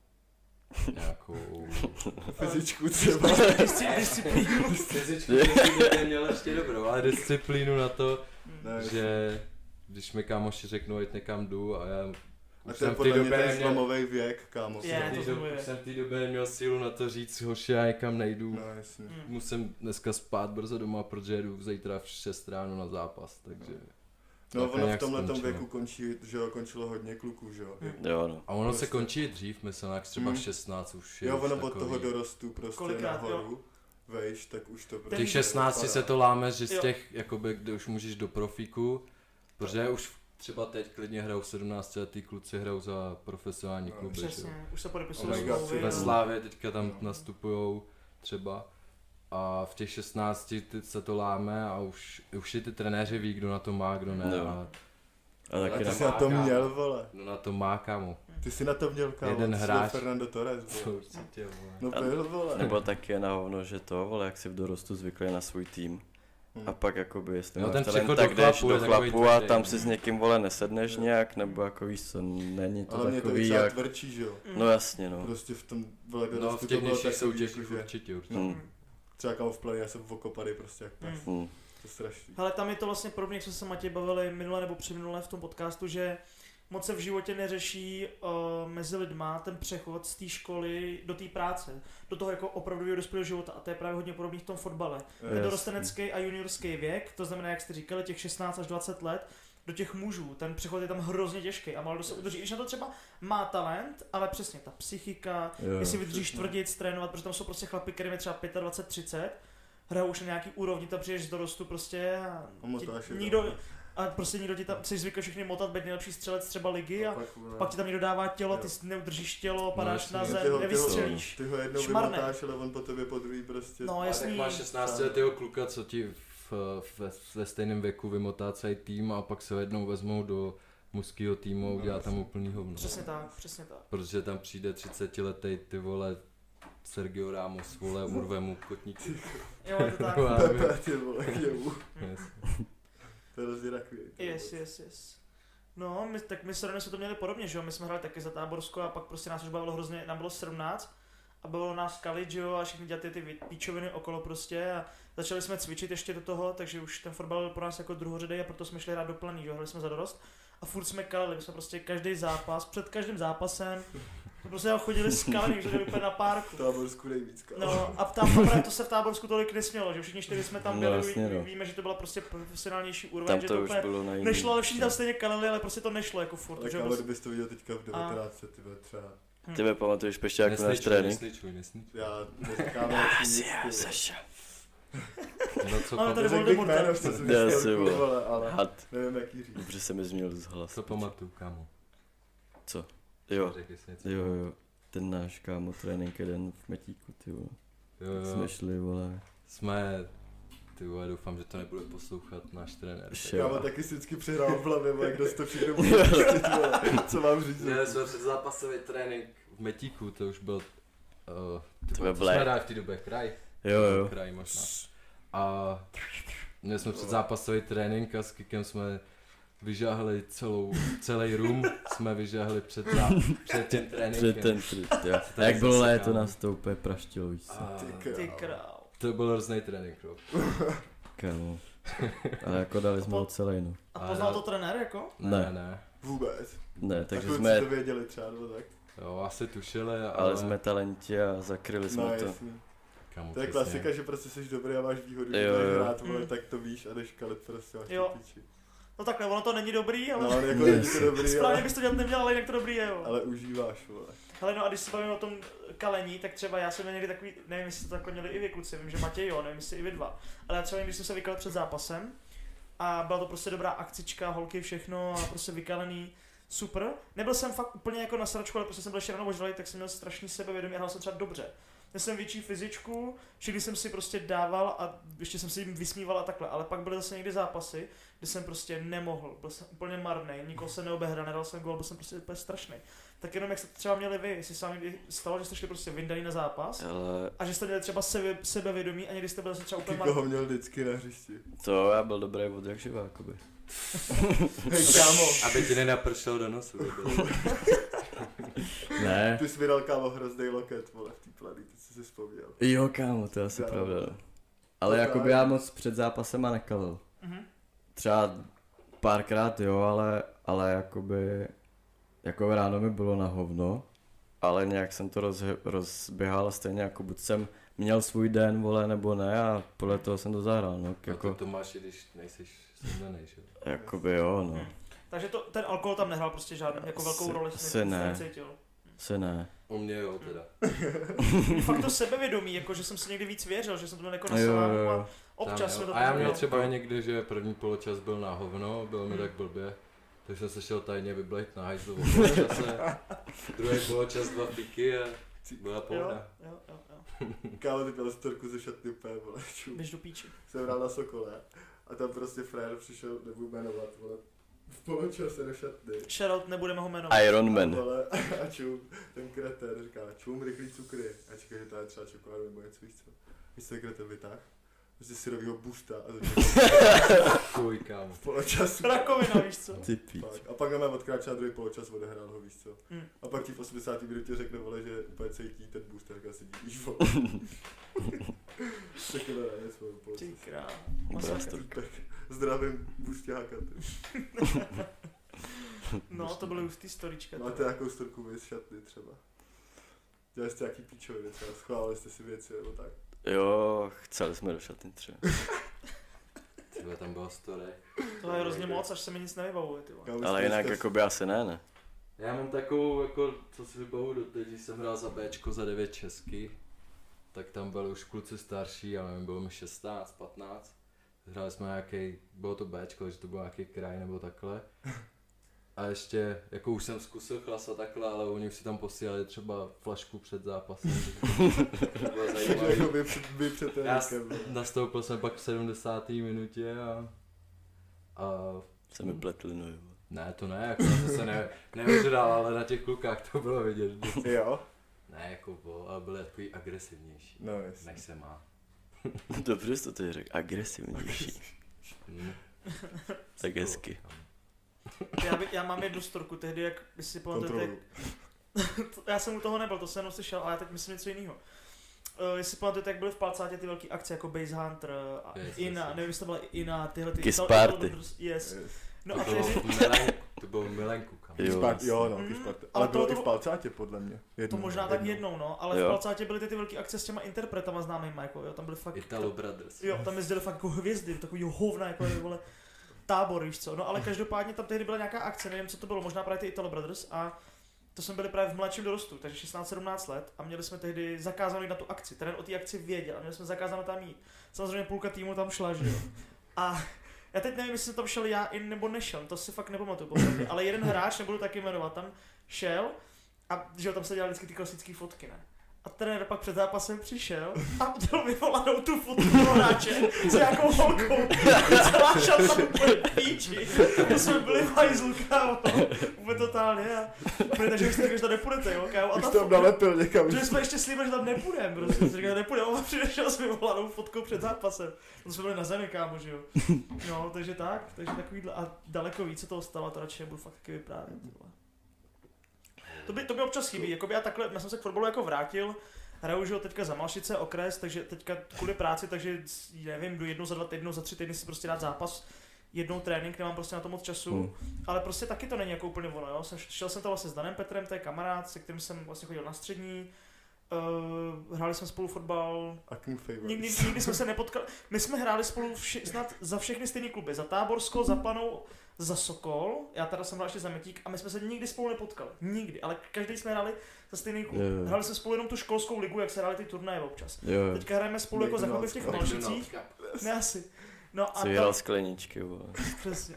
nějakou Fyzičku třeba. Disci- disciplínu. Fyzičku jsem měl ještě dobrou, ale disciplínu na to, Ne, že když mi kámoši řeknou, ať někam jdu a já a už to je jsem podle mě ten zlomový věk, kámo. Dob- zlomuje. už jsem v té době neměl sílu na to říct, hoši, já někam nejdu. No jasně. Mm. Musím dneska spát brzo doma, protože jedu zítra v 6 ráno na zápas, takže... No tak ono v tomhle tom věku končí, že jo, končilo hodně kluků, že jo. Mm. Jo, no. A ono se Prostě. končí i dřív, myslím, jak třeba Mm. 16 už je Jo, už ono od takový. toho dorostu prostě Kolikrát, nahoru, vejš, tak už to prostě V těch 16 se to láme, že z Jo. těch, jakoby, kde už můžeš do profíku, protože už třeba teď klidně hrajou 17 letý kluci, hrajou za profesionální No, kluby, že jo. Přesně, už se podepisují Mega smlouvy. ve no. Slávě teďka tam No. nastupujou třeba a v těch 16 ty se to láme a už, už i ty trenéři ví, kdo na to má, kdo ne. Jo. A A taky ty na... jsi na to měl, vole. kdo na to má, kámo. Ty jsi na to měl, kámo. Jeden hráč. Fernando Torres, To vole. určitě, vole. No byl, vole. Nebo taky je na hovno, že to, vole, jak si v dorostu zvykli na svůj tým. Hm. A pak jakoby, jestli No, máš ten talent, tak jdeš do chlapu a tam no. si s někým, vole, nesedneš nějak, nebo jako víš co, není to Ale to takový třeba jak... tvrdší, že jo. No jasně, no. Prostě v tom, vole, No dorostu v to těch bylo nižších takový, soutěžích jako, určitě, určitě. Hmm. Mm. Třeba kámo v play, já jsem v okopady prostě jak pes. To strašný. Ale tam je to vlastně podobně, jak jsme se Matěj bavili minule nebo předminule v tom podcastu, že moc se v životě neřeší uh, mezi lidma ten přechod z té školy do té práce, do toho jako opravdového dospělého života a to je právě hodně podobný v tom fotbale. Je to Jasný. dorostenecký a juniorský věk, to znamená, jak jste říkali, těch 16 až 20 let, do těch mužů, ten přechod je tam hrozně těžký a málo se udrží. Když na to třeba má talent, ale přesně ta psychika, Jo, jestli vydržíš tvrdit, trénovat, protože tam jsou prostě chlapy, kterým je třeba 25, 30, hrajou už na nějaký úrovni, tam přijdeš z dorostu prostě a, A ti, nikdo, tam. a prostě nikdo ti tam, jsi zvyklý všechny motat, být nejlepší střelec třeba ligy a pak, vole, pak ti tam někdo dává tělo, Jo. ty si neudržíš tělo, padáš jasně. na Ty zem, ty ho- ty ho- nevystřelíš. Ty ho jednou Šmarne. vymotáš, ale on po tobě po druhý prostě... No, A jasný. tak máš 16 letého kluka, co ti v, v, ve stejném věku vymotá celý tým a pak se ho jednou vezmou do mužského týmu a No, udělá tam jasně. úplný hovno. Přesně tak, přesně tak. Protože tam přijde 30 letý ty vole Sergio Ramos, vole, urve mu kotníky. Jo, je to tak. Pepe, ty vole, k němu. Yes. To je takový. Yes, yes, yes. No, my, tak my s Ronem jsme to měli podobně, že jo, my jsme hráli taky za Táborsko a pak prostě nás už bavilo hrozně, nám bylo 17 a bavilo nás kalit, že jo, a všechny dělat ty, ty píčoviny okolo prostě a začali jsme cvičit ještě do toho, takže už ten fotbal byl pro nás jako druhořadý a proto jsme šli hrát doplný, že jo, hrali jsme za dorost a furt jsme kalili, my jsme prostě každý zápas, před každým zápasem, jsme prostě tam chodili s kalený, že úplně na párku. V Táborsku nejvíc, kámo. No a tam poprvé to se v Táborsku tolik nesmělo, že všichni čtyři jsme tam No, byli, jasně, ví- no. víme, že to byla prostě profesionálnější úroveň, Tam že to už úplně bylo jiný. nešlo, ale všichni tam stejně kalili, ale prostě to nešlo jako furt. Ale že prostě, kdybys to viděl teďka v 19, ty vole, třeba. Ty mi pamatuješ pešťáku náš Nesničuj, trénink? nesničuj, nesničuj. Já neříkám, nic. No co, Máme tady Voldemorta. co Já si, vole. ale Had. nevím, jaký říct. Dobře se mi změnil z hlas. co pamatuju, kámo? Jo, Řekni si něco. jo, jo. Ten náš kámo trénink jeden v Metíku, ty vole. Jo, jo. Jsme šli, vole. Jsme, ty vole, doufám, že to nebude poslouchat náš trenér. Já mám taky si vždycky přihrál v hlavě, vole, kdo to všechno bude pustit. Co mám říct? Měli jsme před zápasový trénink v Metíku, to už byl, uh, ty To vole, jsme hráli v té době, kraj? Jo, jo. Kraj možná. A měli jsme před zápasový trénink a s Kikem jsme vyžáhli celou, celý room, jsme vyžáhli před, zá, před tím tréninkem. Před ten trip, jo. A jak bylo léto, nás to úplně praštilo, víš. A Ty Ty král. to byl hrozný trénink, bro. Kámo. Ale jako dali jsme ho celý, no. A poznal to trenér jako? Ne, Ne. ne. Vůbec. Ne, A takže jsme, to věděli třeba, nebo tak. Jo, asi tušili, ale... ale jsme talenti a zakryli jsme No, to. jasný. Kamu, To je přesně. klasika, že prostě jsi dobrý a máš výhodu, že hrát, vole, tak to víš a jdeš kalit prostě máš Jo. ty píči. No takhle, ono to není dobrý, ale No, ale jako Ne, není to dobrý, správně ale, bys to dělat neměl, ale jinak to dobrý je, jo. ale užíváš, vole. Ale no a když se bavíme o tom kalení, tak třeba já jsem měl někdy takový, nevím, jestli to takhle měli i vy kluci, vím, že Matěj jo, nevím, jestli i vy dva. Ale já třeba když jsem se vykal před zápasem, a byla to prostě dobrá akcička, holky, všechno a prostě vykalený. Super. Nebyl jsem fakt úplně jako na sračku, ale prostě jsem byl ještě ráno ožralý, tak jsem měl strašný sebevědomí a hrál jsem třeba dobře. Měl jsem větší fyzičku, všechny jsem si prostě dával a ještě jsem si jim vysmíval a takhle, ale pak byly zase někdy zápasy, kde jsem prostě nemohl, byl jsem úplně marný, nikoho se neobehrál, nedal jsem gol, byl jsem prostě úplně strašný. Tak jenom jak jste třeba měli vy, jestli někdy stalo, že jste šli prostě vyndaný na zápas Ale a že jste měli třeba sebe, sebevědomí a někdy jste byli zase třeba úplně Ty koho marný. měl vždycky na hřišti. to já byl dobrý od jak. Hej kámo, Aby ti nenapršel do nosu. Ne. ty jsi mi dal kámo hrozný loket, vole, v té plany, ty jsi si vzpomněl. Jo, kámo, to je asi pravda. Ale To jakoby já- moc před zápasem a nekalil. Mhm. Třeba párkrát jo, ale, ale jakoby, jako ráno mi bylo na hovno, ale nějak jsem to rozhe, rozběhal stejně jako buď jsem měl svůj den, vole, nebo ne a podle toho jsem to zahrál, no, Jako... jako, to máš, i když nejseš sundlený, že jo? jakoby jo, no. Takže to, ten alkohol tam nehrál prostě žádný, jako velkou roli jsem ne. necítil. Se ne. U mě jo, teda. Fakt to sebevědomí, jako že jsem si někdy víc věřil, že jsem to měl jako na Jo, jo, salámu jo. a občas jo. to A já měl třeba někdy, že první poločas byl na hovno, bylo mi Hmm. tak blbě. Tak jsem se šel tajně vyblejt na hajzlu v poločase. Druhý poločas dva piky a byla Jo, pohoda. jo, jo, jo. Kámo, ty měl storku ze šatny úplně, vole, čum. Běž do píči. Jsem hrál na Sokole a tam prostě frér přišel, nebudu jmenovat, vole, v poločase do šatny. Shoutout, nebudeme ho jmenovat. Iron Man. Vole, a čum, ten kreten říká, čum, rychlý cukry. A čeká, že to je třeba čokoládu nebo něco, víš co. Víš co ten kreten vytáh? Prostě syrovýho boosta a začal Fuj, kámo. v poločasu. Rakovina, víš co? Ty píč. Pak. A pak na mém odkráčel druhý poločas odehrál ho, víš co. Hmm. A pak ti v 80. minutě řekne, vole, že úplně cítí ten boost, tak asi dívíš, vole. Takhle ne, svou Ty poločas. král. Dobrá Masakr. storka. Tak zdravím ty. No, to byly hustý storička. Máte nějakou storku vy z šatny třeba? Dělali jste nějaký píčoviny třeba, schovali jste si věci nebo tak. Jo, chceli jsme do šatny třeba. Tyhle tam byla story. To je hrozně moc, až se mi nic nevybavuje, ty vole. Ale jinak jste- jakoby asi ne, ne. Já mám takovou, jako, co si vybavu doteď, když jsem hrál za Bčko za 9 česky, tak tam byli už kluci starší, já nevím, bylo mi 16, 15. Hráli jsme nějaký, bylo to Bčko, že to byl nějaký kraj nebo takhle. A ještě, jako už jsem zkusil chlas a takhle, ale oni už si tam posílali třeba flašku před zápasem, takže to bylo Takže zajímavé. jako by před, Já tréninkem. nastoupil jsem pak v 70. minutě a, a Se mi pletli no jo. ne, to ne, jako já jsem se ne, nevyžral, ale na těch klukách to bylo vidět. že- Jo? Ne, jako bylo, ale byly takový agresivnější, No než se má. Dobře jsi to teď řekl, agresivnější. Tak hezky. Já, by, já mám jednu storku tehdy, jak by si pamatujete, já jsem u toho nebyl, to jsem jenom slyšel, ale já teď myslím něco jiného. Uh, jestli pamatujete, jak byly v Palcátě ty velké akce jako Base Hunter a Yes, Ina, yes, yes. nevím, jestli to byla Ina, tyhle ty... Kiss Party. Ital- Yes. No a to, bylo tehdy, Milen, to bylo Milenku. Jo. Jo, Spart, jo, no, Mm, mm, Spart. ale Ale to- bylo to- i v Palcátě, podle mě. to Jednou, možná tak jednou, no, ale Jo. v Palcátě byly ty, ty velké akce s těma interpretama známýma, jako jo, tam byly fakt... Italo Brothers. Jo, tam jezdili fakt jako hvězdy, takový hovna, jako je, vole, tábor, víš co. No ale každopádně tam tehdy byla nějaká akce, nevím, co to bylo, možná právě ty Italo Brothers a to jsme byli právě v mladším dorostu, takže 16-17 let a měli jsme tehdy zakázanou jít na tu akci. Ten o té akci věděl a měli jsme zakázanou tam jít. Samozřejmě půlka týmu tam šla, že jo. A já teď nevím, jestli tam šel já i nebo nešel, to si fakt nepamatuju, ale jeden hráč, nebudu taky jmenovat, tam šel a že tam se dělali vždycky ty klasické fotky, ne? A trenér pak před zápasem přišel a udělal vyvolanou tu fotku hráče s nějakou holkou. Celá šata úplně píči. To jsme byli v hajzlu, kámo. Úplně totálně. A úplně takže jste říkali, že tam nepůjdete, jo, kámo. A tam fotka, nalepil někam. že jsme ještě slíbili, že tam nepůjdeme, prostě. Jsme říkali, nepůjdeme, a přišel s vyvolanou fotkou před zápasem. To jsme byli na zemi, kámo, že jo. No, takže tak, takže takovýhle. A daleko více toho stalo, to radši nebudu fakt taky vyprávět. ty vole. To by, to by občas chybí, jakoby já takhle, já jsem se k fotbalu jako vrátil, hraju už teďka za Malšice okres, takže teďka kvůli práci, takže nevím, jdu jednou za dva týdny, za tři týdny si prostě dát zápas, jednou trénink, nemám prostě na to moc času, Hmm. ale prostě taky to není jako úplně ono, jo. Jsem, šel jsem to vlastně s Danem Petrem, to je kamarád, se kterým jsem vlastně chodil na střední, uh, hráli jsme spolu fotbal, A. Nikdy, nikdy jsme se nepotkali. My jsme hráli spolu vši, snad za všechny stejné kluby. Za Táborsko, za Planou, za Sokol. Já teda jsem hrál ještě za Metík a my jsme se nikdy spolu nepotkali. Nikdy. Ale každý jsme hráli za stejný klub. Jo, jo. Hráli jsme spolu jenom tu školskou ligu, jak se hráli ty turnaje občas. Jo, jo. Teďka hrajeme spolu jako za v těch. Malšicích. Ne asi. No a Co hrál tam, skleničky, přesně.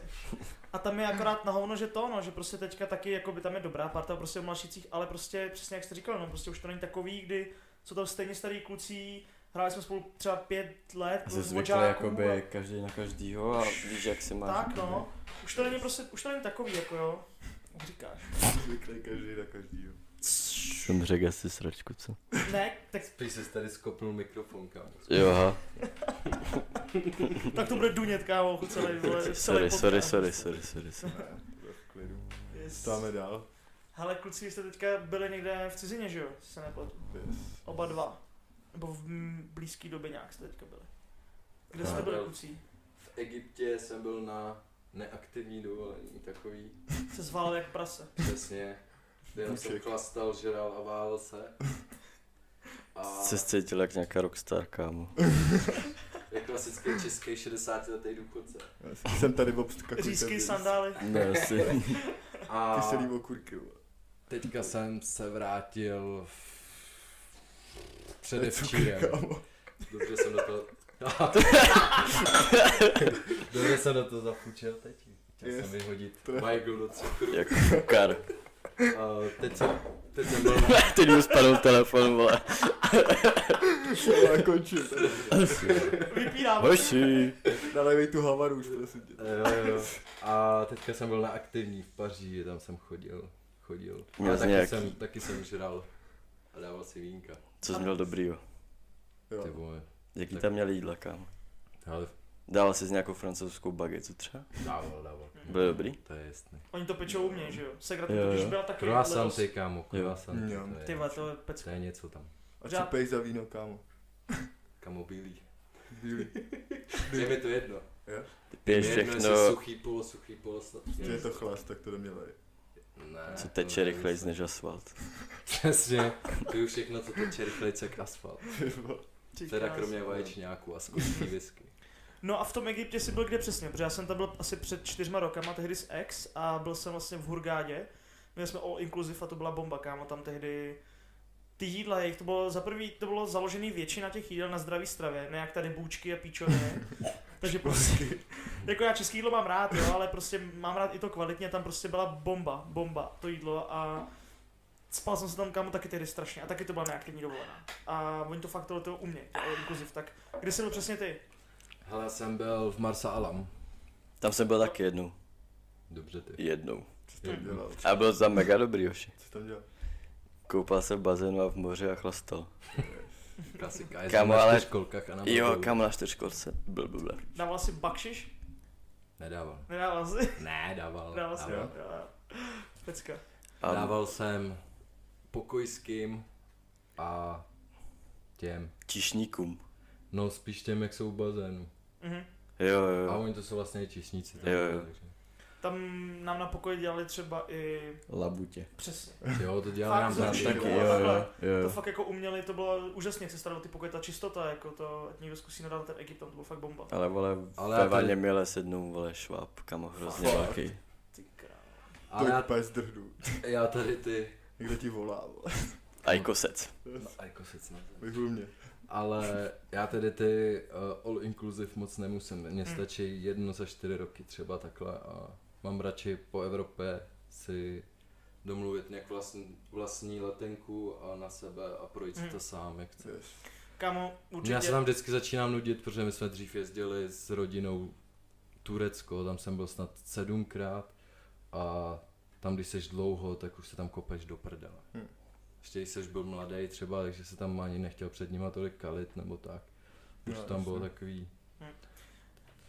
A tam je akorát na hovno, že to, no, že prostě teďka taky, jako by tam je dobrá parta prostě v mladšících, ale prostě přesně jak jste říkal, no, prostě už to není takový, kdy jsou tam stejně starý kluci, hráli jsme spolu třeba pět let, A jsi zvyklý jakoby a- každý na každýho a víš, jak si máš. Tak no, už to není prostě, už to není takový, jako jo, jak říkáš. Zvyklý každý na každýho. Jsem řekl asi sračku, co? Ne, tak, Spíš jsi tady skopnul mikrofon, kámo. Jo, aha. tak to bude dunět, kámo, celý, vole, celý Sorry, podcast. sorry, sorry, sorry, sorry, sorry. Ne, bude v klidu. Yes. Stáme dál. Hele, kluci, jste teďka byli někde v cizině, že jo, se nepletu. Yes. Oba dva. Nebo v blízké době nějak jste teďka byli. Kde jste byli, kluci? V Egyptě jsem byl na neaktivní dovolení, takový, Se zval jak prase. přesně. Jenom jsem chlastal, žral a válel se. A Se cítil jak nějaká rockstar, kámo. je klasický český 60 letý důchodce. Já Jsem tady Bob Skakuj. Řízky, sandály. Ne, asi. A Kyselý okurky, vole. teďka jsem se vrátil v... To je předevčírem. Dobře jsem do toho... Dobře jsem do toho zafučil teď. Chtěl Yes. jsem vyhodit To Michael do cukru. Jak kukar. A teď jsem, teď jsem byl na... Teď mu spadl telefon, vole. Já končím. tady. Vypínám. Hoši. Nalejvej tu havaru už, prosím tě. Jo, jo. A teďka jsem byl na aktivní v Paříži, tam jsem chodil. Chodil. Jsi taky nějaký- jsem, taky jsem žral. A dával si vínka. Co jsi měl dobrýho? Ty Jo. vole. Jaký Tak- tam měl jídla, kámo? Ale Dával jsi nějakou francouzskou bagetu třeba? dával, dával. Byly dobrý? To je jasný. Oni to pečou u mě, že jo? Segra Jo, to, když jo. byla taky Croissanty, kámo, croissanty. Jo. to je Ty vole, něco. to je pecka. To je něco tam. A co pej za víno, kámo? Kamo bílý. Bílý. Je mi to jedno. Ty piješ jedno, všechno, suchý, polosuchý, je to chlast, tak to nemělej. Ne, co to teče rychleji než asfalt. Přesně. Piju všechno, co teče rychleji, jak asfalt. Teda kromě vaječňáků a skutky whisky. No a v tom Egyptě jsi byl kde přesně? Protože já jsem tam byl asi před čtyřma rokama, tehdy s ex a byl jsem vlastně v Hurgádě. Měli jsme all inclusive a to byla bomba, kámo, tam tehdy ty jídla, jejich to bylo za prvý, to bylo založený většina těch jídel na zdraví stravě, ne jak tady bůčky a píčoviny. Takže prostě, jako já český jídlo mám rád, jo, ale prostě mám rád i to kvalitně, tam prostě byla bomba, bomba, to jídlo a spal jsem se tam kámo taky tehdy strašně a taky to byla neaktivní dovolená. A oni to fakt tohle to umějí, all inclusive, tak kde jsi byl přesně ty? Hele, jsem byl v Marsa Alam. Tam jsem byl taky jednou. Dobře ty. Jednou. Co tam dělal? A byl tam mega dobrý, hoši. Co tam dělal? Koupal se v bazénu a v moři a chlastal. Klasika. Kámo, na ale- čtyřkolkách a na Jo, motoru. kam na čtyřkolce. Byl, byl, byl. Dával si bakšiš? Nedával. Nedával si? Ne, dával. Dával si, jo. dával. jo. Pecka. A Dával jsem pokojským a těm. čišníkům. No spíš těm, jak jsou v bazénu. Mhm. Jo, A jo. oni to jsou vlastně i číšníci. Jo, jo. takže- Tam nám na pokoji dělali třeba i Labutě. přesně. Jo, to dělali nám jo. taky. Taky, jo, jo, To jo. fakt jako uměli, to bylo úžasně, jak se staral ty pokoje, ta čistota, jako to, ať někdo zkusí nadat ten Egypt, tam to bylo fakt bomba. Ale vole, Ale ve vaně měle sednou, vole, šváb, kamo, hrozně velký. Ty král. Ale To já, je úplně zdrhnu. já tady ty... Někdo ti volá, vole. A i kosec. No, a se cne. Vyhul mě. Ale já tedy ty uh, all inclusive moc nemusím. Mně Hmm. stačí jedno za čtyři roky třeba takhle a mám radši po Evropě si domluvit nějak vlastní, vlastní letenku a na sebe a projít si Hmm. to sám, jak chci. Yes. Kámo, určitě. Já se tam vždycky začínám nudit, protože my jsme dřív jezdili s rodinou Turecko, tam jsem byl snad sedmkrát a tam když seš dlouho, tak už se tam kopeš do prdele. Hmm. Ještě když seš byl mladý třeba, takže se tam ani nechtěl před nima tolik kalit nebo tak. Už No, tam bylo jasně. takový,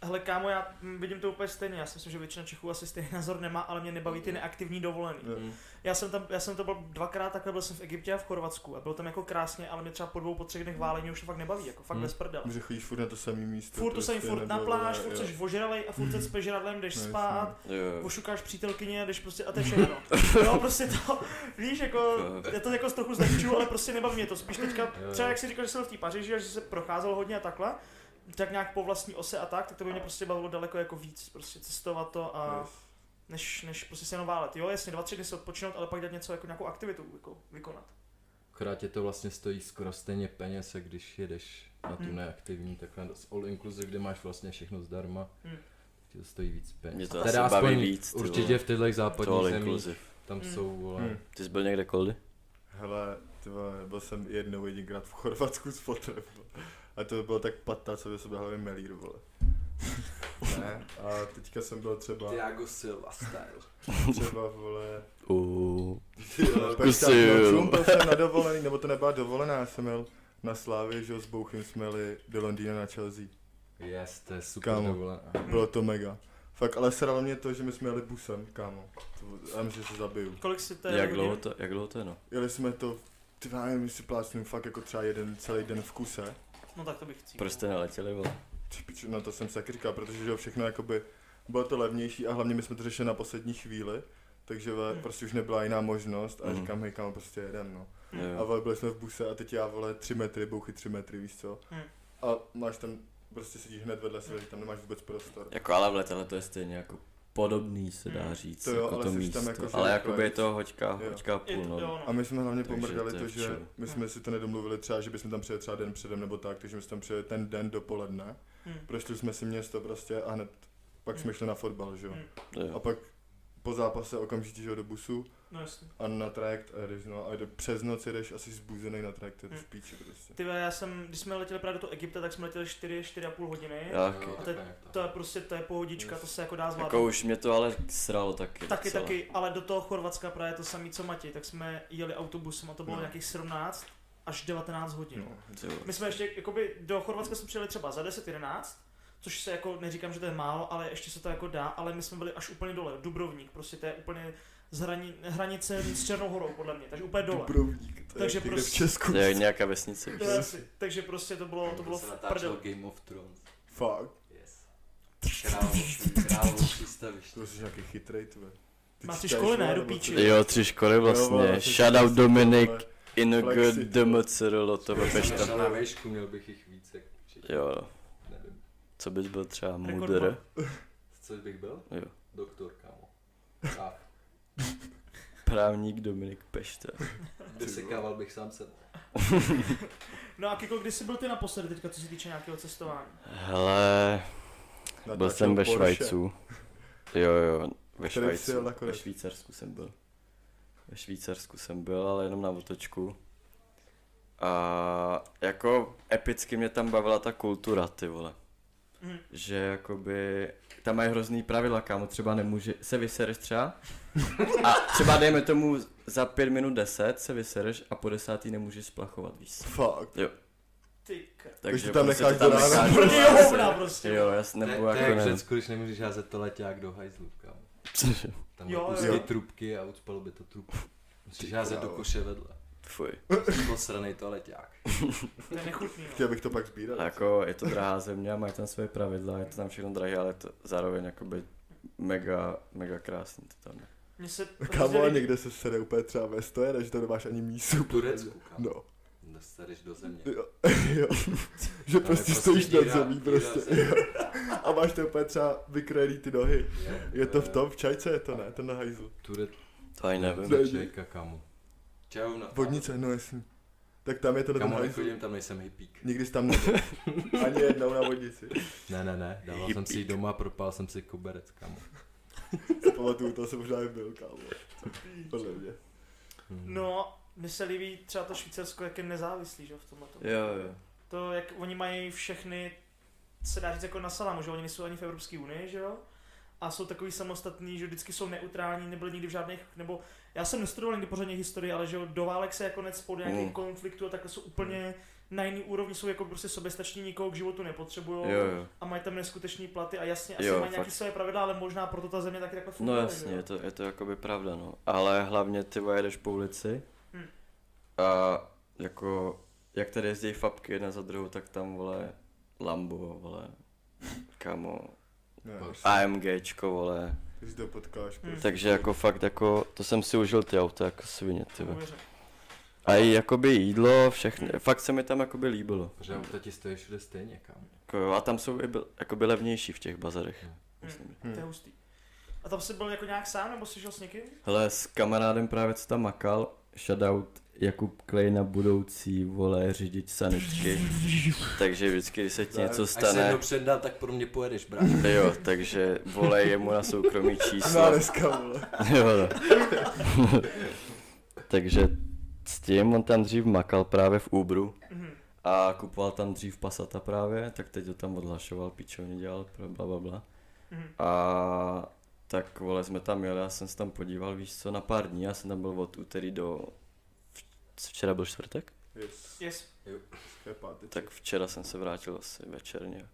Hele kámo, já mm, vidím to úplně stejně, já si myslím, že většina Čechů asi stejný názor nemá, ale mě nebaví ty neaktivní dovolený. Mm. Já jsem tam, já jsem to byl dvakrát takhle, byl jsem v Egyptě a v Chorvatsku a bylo tam jako krásně, ale mě třeba po dvou, po třech dnech válení už to fakt nebaví, jako fakt Hmm. bez prdele. Že chodíš furt na to samé místo. Furt to samý, prostě, furt na pláž, furt jsi ožralej a furt se speš žradlem, jdeš No, jasně. spát, Jo, jo. ošukáš přítelkyně a jdeš prostě, a to je všechno. Jo, prostě to, víš, jako, já to jako z trochu zlehču, ale prostě nebaví mě to. Spíš teďka, třeba jak si říkal, že jsem byl v té Paříži a že se procházel hodně a takhle, tak nějak po vlastní ose a tak, tak to by mě prostě bavilo daleko jako víc, prostě cestovat to a Yes. než, než prostě se jenom válet. Jo, jasně, dva, tři dny se odpočinout, ale pak dělat něco jako nějakou aktivitu jako vykonat. akorát tě to vlastně stojí skoro stejně peněz, jak když jedeš na tu Hmm. neaktivní, takhle z all inclusive, kde máš vlastně všechno zdarma. Hmm. Ti to stojí víc peněz. Mě to Teda asi baví víc, ty Určitě vole. v těchto To západních zemích, inclusive. tam Hmm. jsou, vole, Hmm. Ty jsi byl někde koldy? Hele, ty vole, byl jsem jednou jedinkrát v Chorvatsku s fotrem. A to bylo tak patá, co by se hlavě melír, vole. ne, a teďka jsem byl třeba, Tiago Silva style. třeba, vole, Uh, no, čum, byl jsem na dovolený, nebo to nebyla dovolená, já jsem jel na Slávě, že jo, s Bouchem jsme jeli do Londýna na Chelsea. Yes, to je super Kámo. dovolená. Bylo to mega. Fakt, ale sralo mě to, že my jsme jeli busem, kámo. To, já myslím, že se zabiju. Kolik si to je jak dlouho to, jak dlouho to je no? Jeli jsme to, ty nevím, jestli plácnu fakt jako třeba jeden celý den v kuse. No tak to bych chci. Proč jste neletěli, vole? Pičo, No to jsem si taky říkal, protože že jo, všechno jakoby, bylo to levnější a hlavně my jsme to řešili na poslední chvíli. Takže ve, Hmm. prostě už nebyla jiná možnost a Mhm. říkám, hej kámo, prostě jedem, no. Hmm. A vole, byli jsme v buse a teď já vole 3 metry, bouchy 3 metry, víš co? Hmm. A máš tam, prostě sedíš hned vedle sebe, tam nemáš vůbec prostor. Jako ale v letele to je stejně jako podobný, se dá Hmm. říct, To jo, jako ale to místo. tam jako, ale jakoby je to hoďka, Jo. hoďka půl, no. no. A my jsme hlavně Takže pomrdali to že my jsme si to nedomluvili třeba, že bychom tam přijeli třeba den předem nebo tak, takže my jsme tam přijeli ten den dopoledne. Hmm. Prošli jsme si město prostě a hned pak jsme Hmm. šli na fotbal, že jo. Hmm. A pak po zápase okamžitě že jo, do busu No jasně. a na trajekt a jedeš, no a jde, přes noc jedeš asi zbuzený na trajekt, to je to Hmm. v píči prostě. Ty já jsem, když jsme letěli právě do toho Egypta, tak jsme letěli 4, 4,5 hodiny. Já Jo, taky. A to. To je prostě, to je pohodička, to se jako dá zvládnout. Jako už mě to ale sralo taky. Taky, docela. taky, ale do toho Chorvatska právě to samé, co Matěj, tak jsme jeli autobusem a to bylo No. nějakých 17 až 19 hodin. No. My jsme ještě, jakoby, do Chorvatska jsme přijeli třeba za 10-11, což se jako, neříkám, že to je málo, ale ještě se to jako dá, ale my jsme byli až úplně dole, Dubrovník, prostě to je úplně z hrani, hranice s Černou horou, podle mě, takže úplně dole. Dubrovník, to Takže je prostě- v Česku. To je nějaká vesnice. To je asi, takže prostě to bylo, to bylo se v natáčel prdel. Game of Thrones. Fakt, Yes. Království přístaviště. to jsi nějaký chytrej, tve. Ty čítáš, školy, ne, do píči. Jo, tři školy Jo, vlastně. vole, Shoutout Dominik, vole. Inog, Flexi, DMCR, Loto, Jsem Pešta. šel na výšku, měl bych jich víc, jak určitě. Jo. Co bys byl třeba Rekord mudr? Co bych byl? Jo. Doktor, kámo. A Právník Dominik Pešta. vysekával bych sám sebe. No a Kiko, kdy jsi byl ty naposledy teďka, co se týče nějakého cestování? Hele, byl Natáčel jsem ve Porsche. Švajcu. Jo, jo, ve Který Švajcu. Ve Švýcarsku jsem byl. Ve Švýcarsku jsem byl, ale jenom na otočku. A jako epicky mě tam bavila ta kultura, ty vole. Mhm. Že jakoby, tam mají hrozný pravidla, kámo, třeba nemůže, se vysereš třeba a třeba dejme tomu za pět minut deset se vysereš a po desátý nemůžeš splachovat, víš. Fakt. Ty k... Takže tam prostě necháš to jo, rána. hovna prostě. Jo, jasně, To nebo to je jako nevím. Řecku, když nemůžeš házet to leťák do hajzlu, kámo. Cože? Tam Jo, jo, jo. trubky a ucpalo by to trup. Musíš Ty házet do koše vedle. Fuj. Posranej to leťák. To je nechutný, no. Chtěl bych to pak sbírat. A jako je to drahá země a mají tam své pravidla, je to tam všechno drahé, ale je to zároveň jakoby mega, mega krásný to tam je. Mně se Kámo, a hrozně někde se sede úplně třeba ve stoje, že to nemáš ani mísu. V Turecku, kámo. No, Dostaneš do země. jo, jo. že je prostě prostě stojíš nad zemí prostě. jo. A máš to úplně třeba vykrojený ty nohy. Je, Je to v tom, v čajce je to, ne? Ten na hajzlu. Ture... To ani nevím. Ne. Čejka, kámo. Čau, na... Vodnice, no jasný. Tak tam je to hajzl. nechodím, tam nejsem hippík. Nikdy jsi tam nebyl. Ani jednou na vodnici. Ne, ne, ne, dával jsem si ji doma a propál jsem si koberec, kámo. Si pamatuju, to jsem možná i byl, kámo. Podle mě. Hmm. No, mně se líbí třeba to Švýcarsko, jak je nezávislý, že jo, v tomhle. Jo, jo. To, jak oni mají všechny, se dá říct jako na salámu, že oni nejsou ani v Evropské unii, že jo? A jsou takový samostatní, že vždycky jsou neutrální, nebyli nikdy v žádných, nebo já jsem nestudoval nikdy pořádně historii, ale že jo, do válek se jako konec po nějakých Mm. konfliktů a takhle jsou úplně na jiný úrovni, jsou jako prostě soběstační, nikoho k životu nepotřebují a mají tam neskutečný platy a jasně, asi Jo, mají nějaké své pravidla, ale možná proto ta země taky takhle No funguje. jasně, že jo? je to, je to jakoby pravda, no. Ale hlavně ty vole, jedeš po ulici Hm. a jako, jak tady jezdí fapky jedna za druhou, tak tam vole Lambo, vole, kamo, AMGčko, vole. Si to potkáš. Hmm. prostě. Takže jako fakt jako, to jsem si užil ty auta jako svině, ty. A i jakoby jídlo, všechny, fakt se mi tam jakoby líbilo. Protože auta ti stojí všude stejně, kámo. Jako, jo, a tam jsou i byl, jakoby levnější v těch bazarech. Hmm. Myslím. To je hustý. A tam jsi byl jako nějak sám, nebo jsi šel s někým? Hele, s kamarádem právě co tam makal, shoutout Jakub Klejna budoucí, vole, řidič saničky. takže vždycky, když se ti něco Až se stane, jednou předám, tak pro mě pojedeš, brat. jo, takže volej jemu na soukromý číslo. dneska, vole. Jo, no. takže s tím on tam dřív makal právě v Uberu Mhm. a kupoval tam dřív Passata právě, tak teď ho tam odhlašoval, pičovně dělal, bla bla bla. Mhm. A tak vole jsme tam jeli, já jsem se tam podíval, víš co, na pár dní, já jsem tam byl od úterý do... Včera byl čtvrtek? Yes. Yes, pátek. Tak včera jsem se vrátil asi večer nějak.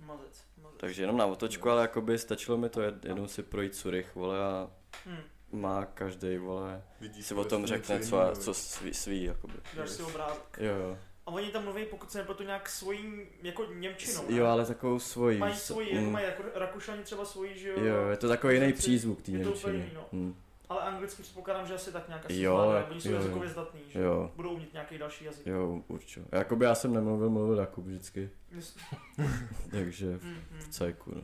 mazec, mazec. Takže jenom na otočku, ale jakoby stačilo mi to jed, jednou si projít Curych, vole, a Hm. má každý vole, Vidíš si o tom řekne, co, jiného, co svý, svý, jakoby. Dáš si obrázek. Jo, jo. A oni tam mluví, pokud se nepletu, nějak svojí, jako Němčinou. ne? Jo, ale takovou svoji. Mají co, svoji, jako mm. mají jako Rakušani třeba svoji, že jo? Jo, je to takový jiný přízvuk té je to úplně Němčiny. jiný, no. Mm. Ale anglicky předpokládám, že asi tak nějak asi Jo, zvládají, oni jsou jo, jazykově zdatní, že Jo. Budou umět nějaký další jazyk. Jo, určitě. Jakoby já jsem nemluvil, mluvil Jakub vždycky. Takže Hm, hm. v cajku, no.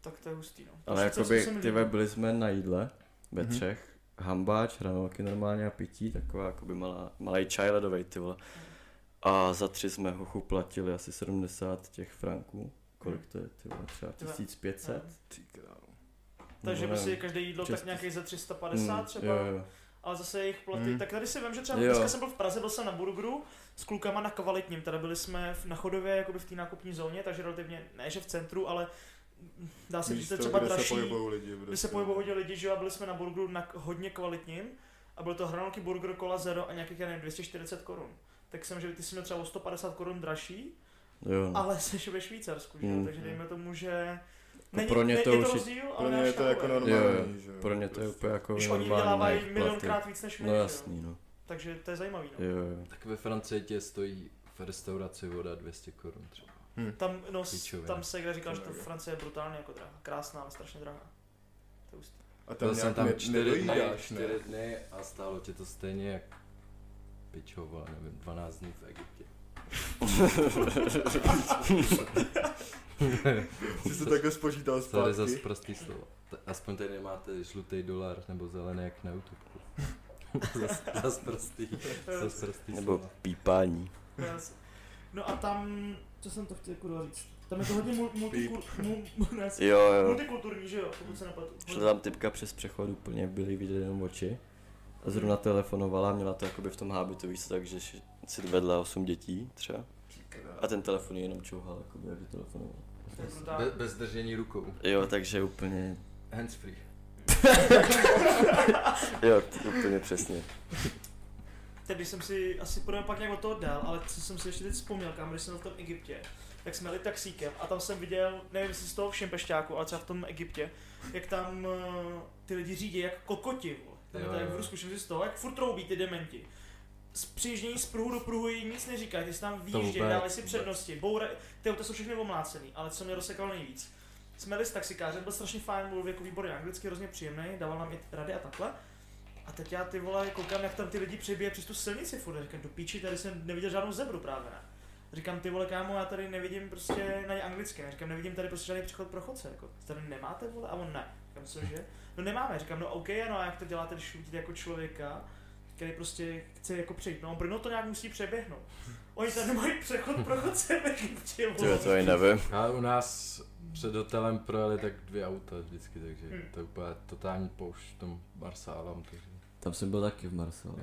Tak to je hustý, no. Ale jakoby, ty byli jsme na jídle ve Mhm. třech. Hambáč, hranolky normálně a pití, taková jakoby malá, malý čaj ledovej, ty vole. A za tři jsme hochu platili asi 70 těch franků. Kolik to je, ty vole, třeba Ty vole. 1500? No. Ty krávo. Takže by si každé jídlo tak nějaký za 350 Mm, třeba, Jo, jo. ale zase jejich platy, Mm. tak tady si vím, že třeba Jo. dneska jsem byl v Praze, byl jsem na Burgeru s klukama na kvalitním, teda byli jsme v, na chodově, jakoby v té nákupní zóně, takže relativně, ne že v centru, ale dá se říct, že to třeba kde se dražší, pohybují lidi. kde se prostě. pohybují hodně lidi, že jo, a byli jsme na Burgeru na hodně kvalitním a byl to hranolky Burger Cola Zero a nějakých, já nevím, 240 korun. Tak jsem, že ty jsi měl třeba o 150 korun dražší, jo no. ale jsi ve Švýcarsku, že jo, Mm. takže dejme tomu, že... pro ně to je už to rozdíl, ale Pro ně je to jako normální, že jo. Pro ně to je prostě. úplně jako Když oni normální vydělávají na jejich milionkrát víc než my, No jo. jasný, no. takže to je zajímavý. No. Jo, jo. Tak ve Francii tě stojí v restauraci voda 200 korun třeba. Hm. Tam, no, Píčovina. tam se kde říkal, že to. Francie je brutálně jako drahá. Krásná, ale strašně drahá. To je hustý. A tam Byl jsem tam ne- čtyři dny, čtyři dny a stálo tě to stejně jak pičova, nevím, 12 dní v Egyptě. Jsi se takhle spočítal Sorry za zpátky. prostý slovo. Aspoň tady nemáte žlutý dolar nebo zelený jak na YouTube. zas, zas prostý, zas prostý Nebo slova. pípání. No a tam, co jsem to chtěl kurva říct? Tam je to hodně mul- multikur, mu, ne, Jo, jo. multikulturní, že jo, pokud se nepletu. Šla tam typka přes přechod úplně, byly vidět jenom oči. A zrovna telefonovala, měla to jakoby v tom hábitu, víš takže si vedla 8 dětí třeba. A ten telefon jenom čouhal, jakoby, jak telefonoval. Brutální. Be, bez držení rukou. Jo, takže úplně, Hands free. jo, úplně přesně. Teď když jsem si, asi půjdeme pak nějak od toho dál, ale co jsem si ještě teď vzpomněl, kam když jsem byl v tom Egyptě, tak jsme jeli taxíkem a tam jsem viděl, nevím jestli z toho všem pešťáku, ale třeba v tom Egyptě, jak tam uh, ty lidi řídí jak kokoti, vole. Tam je Jo, to jak v. Rusku, všim si z toho, jak furt troubí ty dementi. Z přijíždění z pruhu do pruhu jí nic neříkají, ty si tam výjíždějí, dávají si přednosti, boure, ty auta jsou všechny omlácený, ale co mě rozsekalo nejvíc. Jsme jeli s taxikářem, byl strašně fajn, mluvil jako výborně anglicky, hrozně příjemný, dával nám i rady a takhle. A teď já ty vole koukám, jak tam ty lidi přebíje přes tu silnici furt. Říkám, do píči, tady jsem neviděl žádnou zebru právě ne. Říkám, ty vole kámo, já tady nevidím prostě na ně anglicky, ne? Říkám, nevidím tady prostě žádný přechod pro chodce, jako. Tady nemáte vole? A on ne. Říkám, cože? No nemáme, říkám, no OK, ano, a jak to děláte, když vidíte jako člověka, který prostě chce jako přejít, no Brno to nějak musí přeběhnout. Oni tady nemají přechod pro chodce vole. to ani nevím. A u nás před hotelem projeli tak dvě auta vždycky, takže Hmm. to je úplně totální poušť v tom Marsálám, takže. Tam jsem byl taky v Marsale.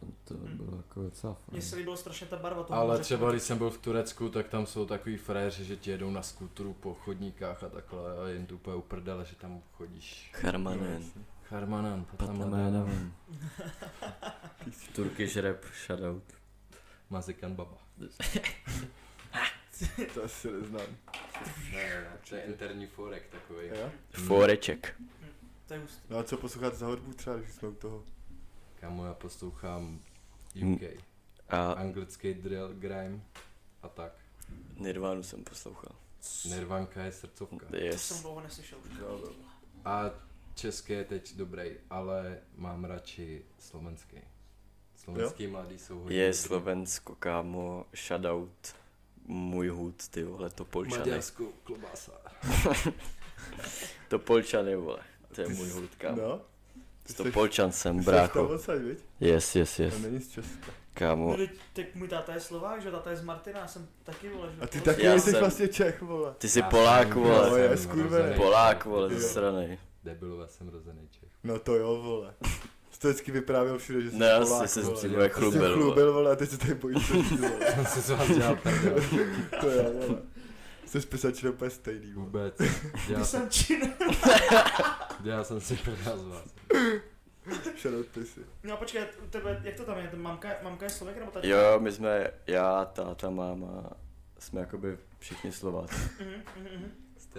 Tam to Hmm. bylo jako docela Mně se líbilo strašně ta barva toho Ale třeba když jsem byl v Turecku, tak tam jsou takový fréři, že ti jedou na skútru po chodníkách a takhle a jen to úplně uprdele, že tam chodíš. Charmanen. Charmanan, Patamanen. Turkish rap, shoutout. Mazikan Baba. To asi neznám. Ne, to je interní forek takový. Jo? Foreček. To je hustý. No a co posloucháte za hudbu třeba, když jsme u toho? Kámo, já poslouchám Hmm. UK, A anglický drill, grime a tak. Nirvánu jsem poslouchal. Nirvanka je srdcovka. To jsem Yes. dlouho neslyšel už. A český je teď dobrý, ale mám radši slovenský. Slovenský mladý jsou hodně Je dobrý. Slovensko, kámo, shoutout. Můj hud, ty vole, to polčany. Maďarskou klobása. To polčany, vole. To je můj hud, kámo. No, Stopolčan jsem, Ty jsi tam brácho. Yes, yes, yes. A není z Česka. Kámo, No, teď, tak můj táta je Slovák, že táta je z Martina, já jsem taky vole, že A ty to- taky Já jsi jsem- vlastně Čech, vole. ty jsi Já Polák, jsem- No, vole. je, jsem. Polák, vole, Jo. ze strany. Debilové jsem rozený Čech. No to jo, vole. Jsi to vždycky vyprávěl všude, že jsi Ne, Polák, si se vole. Jsi se chlubil, vole. chlubil, vole, a teď se tady bojíš. Jsem si z vás dělal prdel. To jo, vole. Jsi spisačně úplně stejný, vole. Vůbec. Dělal jsem, dělal jsem si prdel z vás. Shoutout ty si. No a počkej, u tebe, jak to tam je, mamka, mamka je Slověk nebo tady? Jo, my jsme, já, táta, máma, jsme jakoby všichni Slováci. Mhm, mhm, mhm.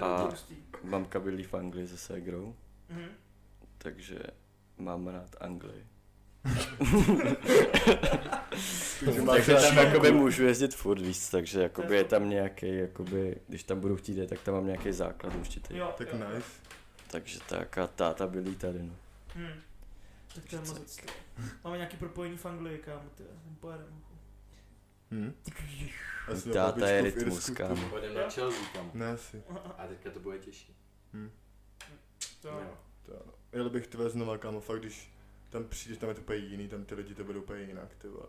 A-. Mamka bydlí v Anglii se ségrou, Mhm. takže mám rád Anglii. Takže tam jakoby můžu jezdit furt víc, takže jakoby je tam nějaký, jakoby, když tam budu chtít, tak tam mám nějaký základ určitě. Jo, Tak jo, nice. Takže tak a táta bydlí tady, no. Hmm. Tak to je moc. Máme nějaký propojení v Anglii, kámo, ty, pojedeme. Hm? Na Táta je rytmus, kámo. ty. Půjdeme na Chelsea tam. Ne, asi. A teďka to bude těžší. To, Jo. To jo. Jel bych tvé znova, kámo, fakt, když tam přijdeš, tam je to úplně jiný, tam ty lidi to budou úplně jinak, ty vole.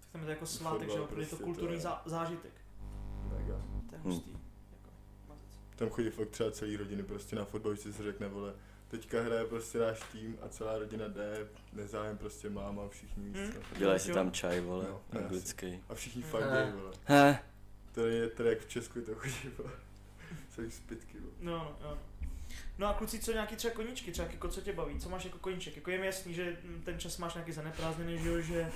tak tam je to jako svátek, že protože je to prostě, kulturní to zá, zážitek. Mega. To je Hm. hustý. Jako, mazec. Tam chodí fakt třeba celý rodiny prostě na fotbal, když si se řekne, vole, teďka hraje prostě náš tým a celá rodina jde, nezájem prostě máma, všichni víc. Hm. co. Dělají si tam čaj, vole, No, ne, anglický. A všichni Hm. fakt Ne. jdej, vole. He, To je tady jak v Česku to chodí, vole. Celý zbytky, vole. No, no, jo. No a kluci, co nějaký třeba koníčky, třeba jako co tě baví, co máš jako koníček? Jako je mi jasný, že ten čas máš nějaký zaneprázdněný, že jo, že,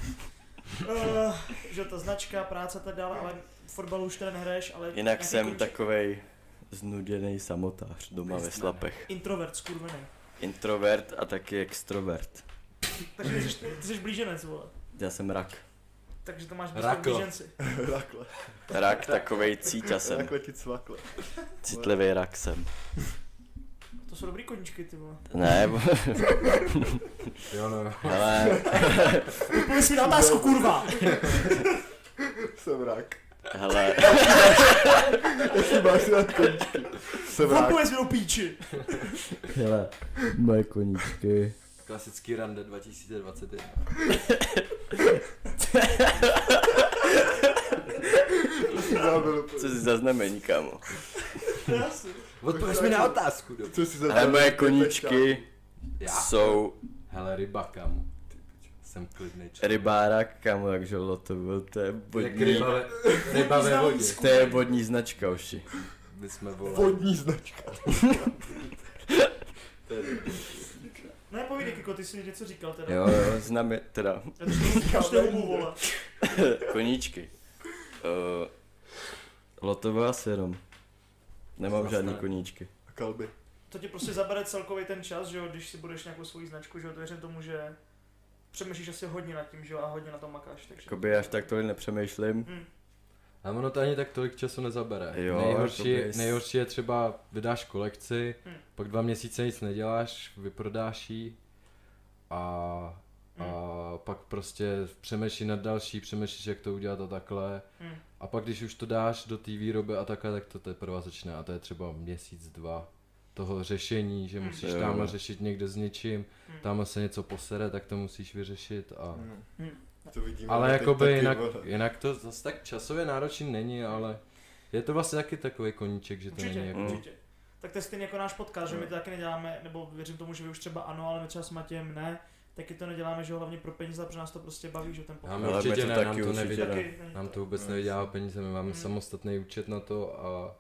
uh, že jo, ta značka, práce a tak dále, ale fotbalu už teda nehraješ, ale jinak jsem koníček? takovej znuděný samotář doma ve slapech. Introvert, skurvený. Introvert a taky extrovert. Takže ty jsi, ty jsi blíženec, vole. Já jsem rak. Takže to máš Rakl. blízko blíženci. Rakle. Rak takovej cíťa jsem. Rakle ti cvakle. Citlivý rak jsem. To jsou dobrý koníčky, ty vole. Ne, bo- Jo no. hele, Odpověď si na otázku, kurva! Jsem rak. Hele, Jestli máš rád koníčky. Jsem rak. Odpověď mi do píči! hele, moje koníčky. Klasický rande 2021. Zábil, Co si za znamení, kámo? Odpověď mi na otázku, do. Co jsi za Hele, moje koníčky Já? jsou Hele, ryba, kámo. Jsem klidnej člověk. rybárak, kámo, takže loto byl, to je Jak vodní, ryba ve, ryba ve vodě. to je vodní značka, oši. My jsme volali. Vodní značka. To je. Ne, povídej, Kiko, ty jsi něco říkal teda. Jo, jo, znám je, teda, Já to že hubu, vole. koníčky. Uh, loto byl asi jenom. Nemám Zase žádný ne. koníčky. A kalby. To ti prostě zabere celkový ten čas, že jo, když si budeš nějakou svoji značku, že jo, to věřím tomu, že přemýšlíš asi hodně nad tím, že jo, a hodně na tom makáš, takže... Jakoby až tak tolik nepřemýšlím. Hm. A ono to ani tak tolik času nezabere. Jo, nejhorší, jakoby s- nejhorší je třeba vydáš kolekci, Hm. pak dva měsíce nic neděláš, vyprodáš ji a, Hm. a pak prostě přemýšlíš nad další, přemýšlíš jak to udělat a takhle. Hm. A pak když už to dáš do té výroby a takhle, tak to teprve začne a to je třeba měsíc, dva toho řešení, že Hm. musíš Jo. tamhle řešit někde s něčím, Hm. tamhle se něco posere, tak to musíš vyřešit a... Mm. To vidíme. Ale jakoby taky, jinak, jinak to zase tak časově náročný není, ale je to vlastně taky takový koníček, že to Určitě, není jako... určitě. Tak to je stejně jako náš podcast, že my Hmm. to taky neděláme, nebo věřím tomu, že vy už třeba ano, ale my třeba s Matějem ne, taky to neděláme, že jo, hlavně pro peníze, protože nás to prostě baví, že ten Nám podcast. Ale určitě ne, taky nám to nevydělá. Nám to vůbec nevydělá peníze, my máme Hmm. samostatný účet na to a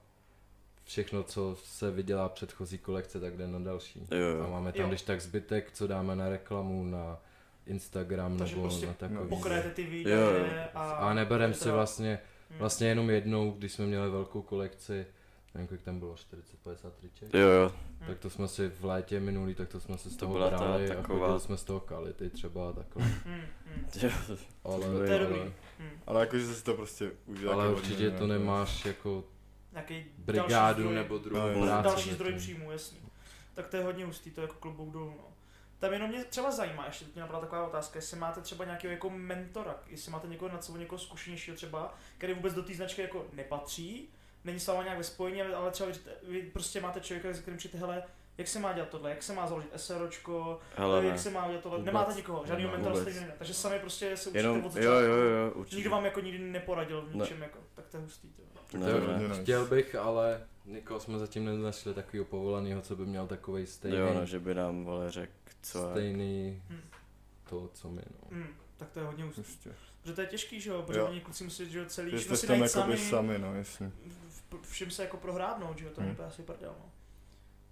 všechno, co se vydělá předchozí kolekce, tak jde na další. Jo, A máme tam Jo. když tak zbytek, co dáme na reklamu, na Instagram Takže nebo prostě na takový. no, Pokrajete ty Jo, výdaje a... A neberem to si vlastně, Hm. vlastně jenom jednou, když jsme měli velkou kolekci, nevím, kolik tam bylo, 40-50 triček. Jo, jo. Hm. Tak to jsme si v létě minulý, tak to jsme si z To toho ta brali a taková- chodili jsme z toho kality třeba a takhle. Hm, hm, Jo, Ale, To je ale, dobrý. hm. Ale jakože si to prostě užil. ale určitě to nemáš jako Nějaký brigádu zdroj. nebo druhou No, jo. práci. další zdroj příjmu, jasný. Tak to je hodně hustý, to je jako klobouk dolů, no. Tam jenom mě třeba zajímá, ještě teď mě napadla taková otázka, jestli máte třeba nějakého jako mentora, jestli máte někoho nad sebou, někoho zkušenějšího třeba, který vůbec do té značky jako nepatří, není s váma nějak ve spojení, ale- ale třeba vy, vy prostě máte člověka, se kterým říkáte, hele, jak se má dělat tohle, jak se má založit SROčko, Hele, jak ne. se má dělat tohle, Vůbec. nemáte nikoho, žádný Nemám mentor stejně ne. Takže sami prostě se učíte Jenom, od jo, začátku. jo, jo, určitě. Nikdo vám jako nikdy neporadil v Ne. ničem jako, tak to je hustý to. Tak Ne, to je ne. nice. Chtěl bych, ale nikoho jsme zatím nenašli takového povoleného, co by měl takový stejný, Jo, no, že by nám, vole, řekl, co je. stejný Hm. to, co my, no. Hmm, tak to je hodně hustý. Prostě. Protože to je těžký, že jo, protože oni kluci musí, že jo, celý, všechno jste si najít jakoby sami, sami, no, jasně. v- všim se jako prohrádnout, že jo, to je Hmm. úplně asi prdel, no.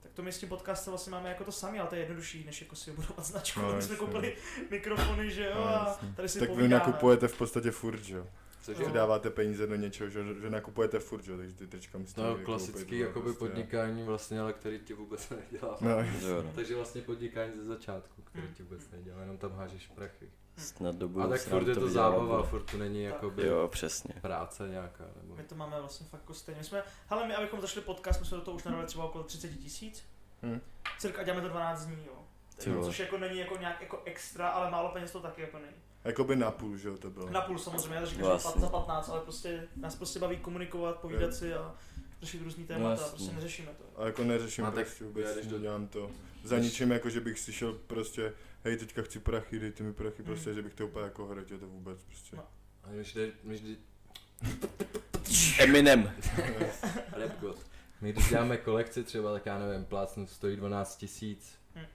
Tak to my s tím podcastem vlastně máme jako to samé, ale to je jednodušší, než jako si budovat značku. No, my jsme koupili mikrofony, že jo, No, a tady si Tak vy povídáme. nakupujete v podstatě furt, že jo? Cože? Že dáváte peníze do něčeho, že, že nakupujete furt, že? Takže ty trička musíte No, jako klasický koupit, jakoby prostě. podnikání vlastně, ale který ti vůbec nedělá. No, no. Takže vlastně podnikání ze začátku, který Hmm. ti vůbec nedělá, jenom tam hážeš prachy. Snad do A tak furt je to to zábava, bude. furt to není jakoby Jo, přesně. práce nějaká, nebo... My to máme vlastně fakt jako stejně. My jsme, hele, my abychom začali podcast, my jsme do toho už nadali třeba okolo 30 tisíc. Hm. Cirka a děláme to 12 dní, jo. Což jako není jako nějak jako extra, ale málo peněz to taky jako není. Jakoby na půl, že jo, to bylo. Na půl samozřejmě, já říkám, že Vlastně. pat- za 15, ale prostě nás prostě baví komunikovat, povídat si a řešit různý témata, jasně. prostě neřešíme to. A jako neřeším A tak prostě vůbec, do- dělám to. Za ničím, jako že bych si šel prostě, hej, teďka chci prachy, dejte mi prachy, prostě, Mm. že bych to úplně jako hrotil to vůbec, prostě. No. A my vždy, my vždy, Eminem. rap god. My když děláme kolekci třeba, tak já nevím, plácnu stojí 12 tisíc, Hm.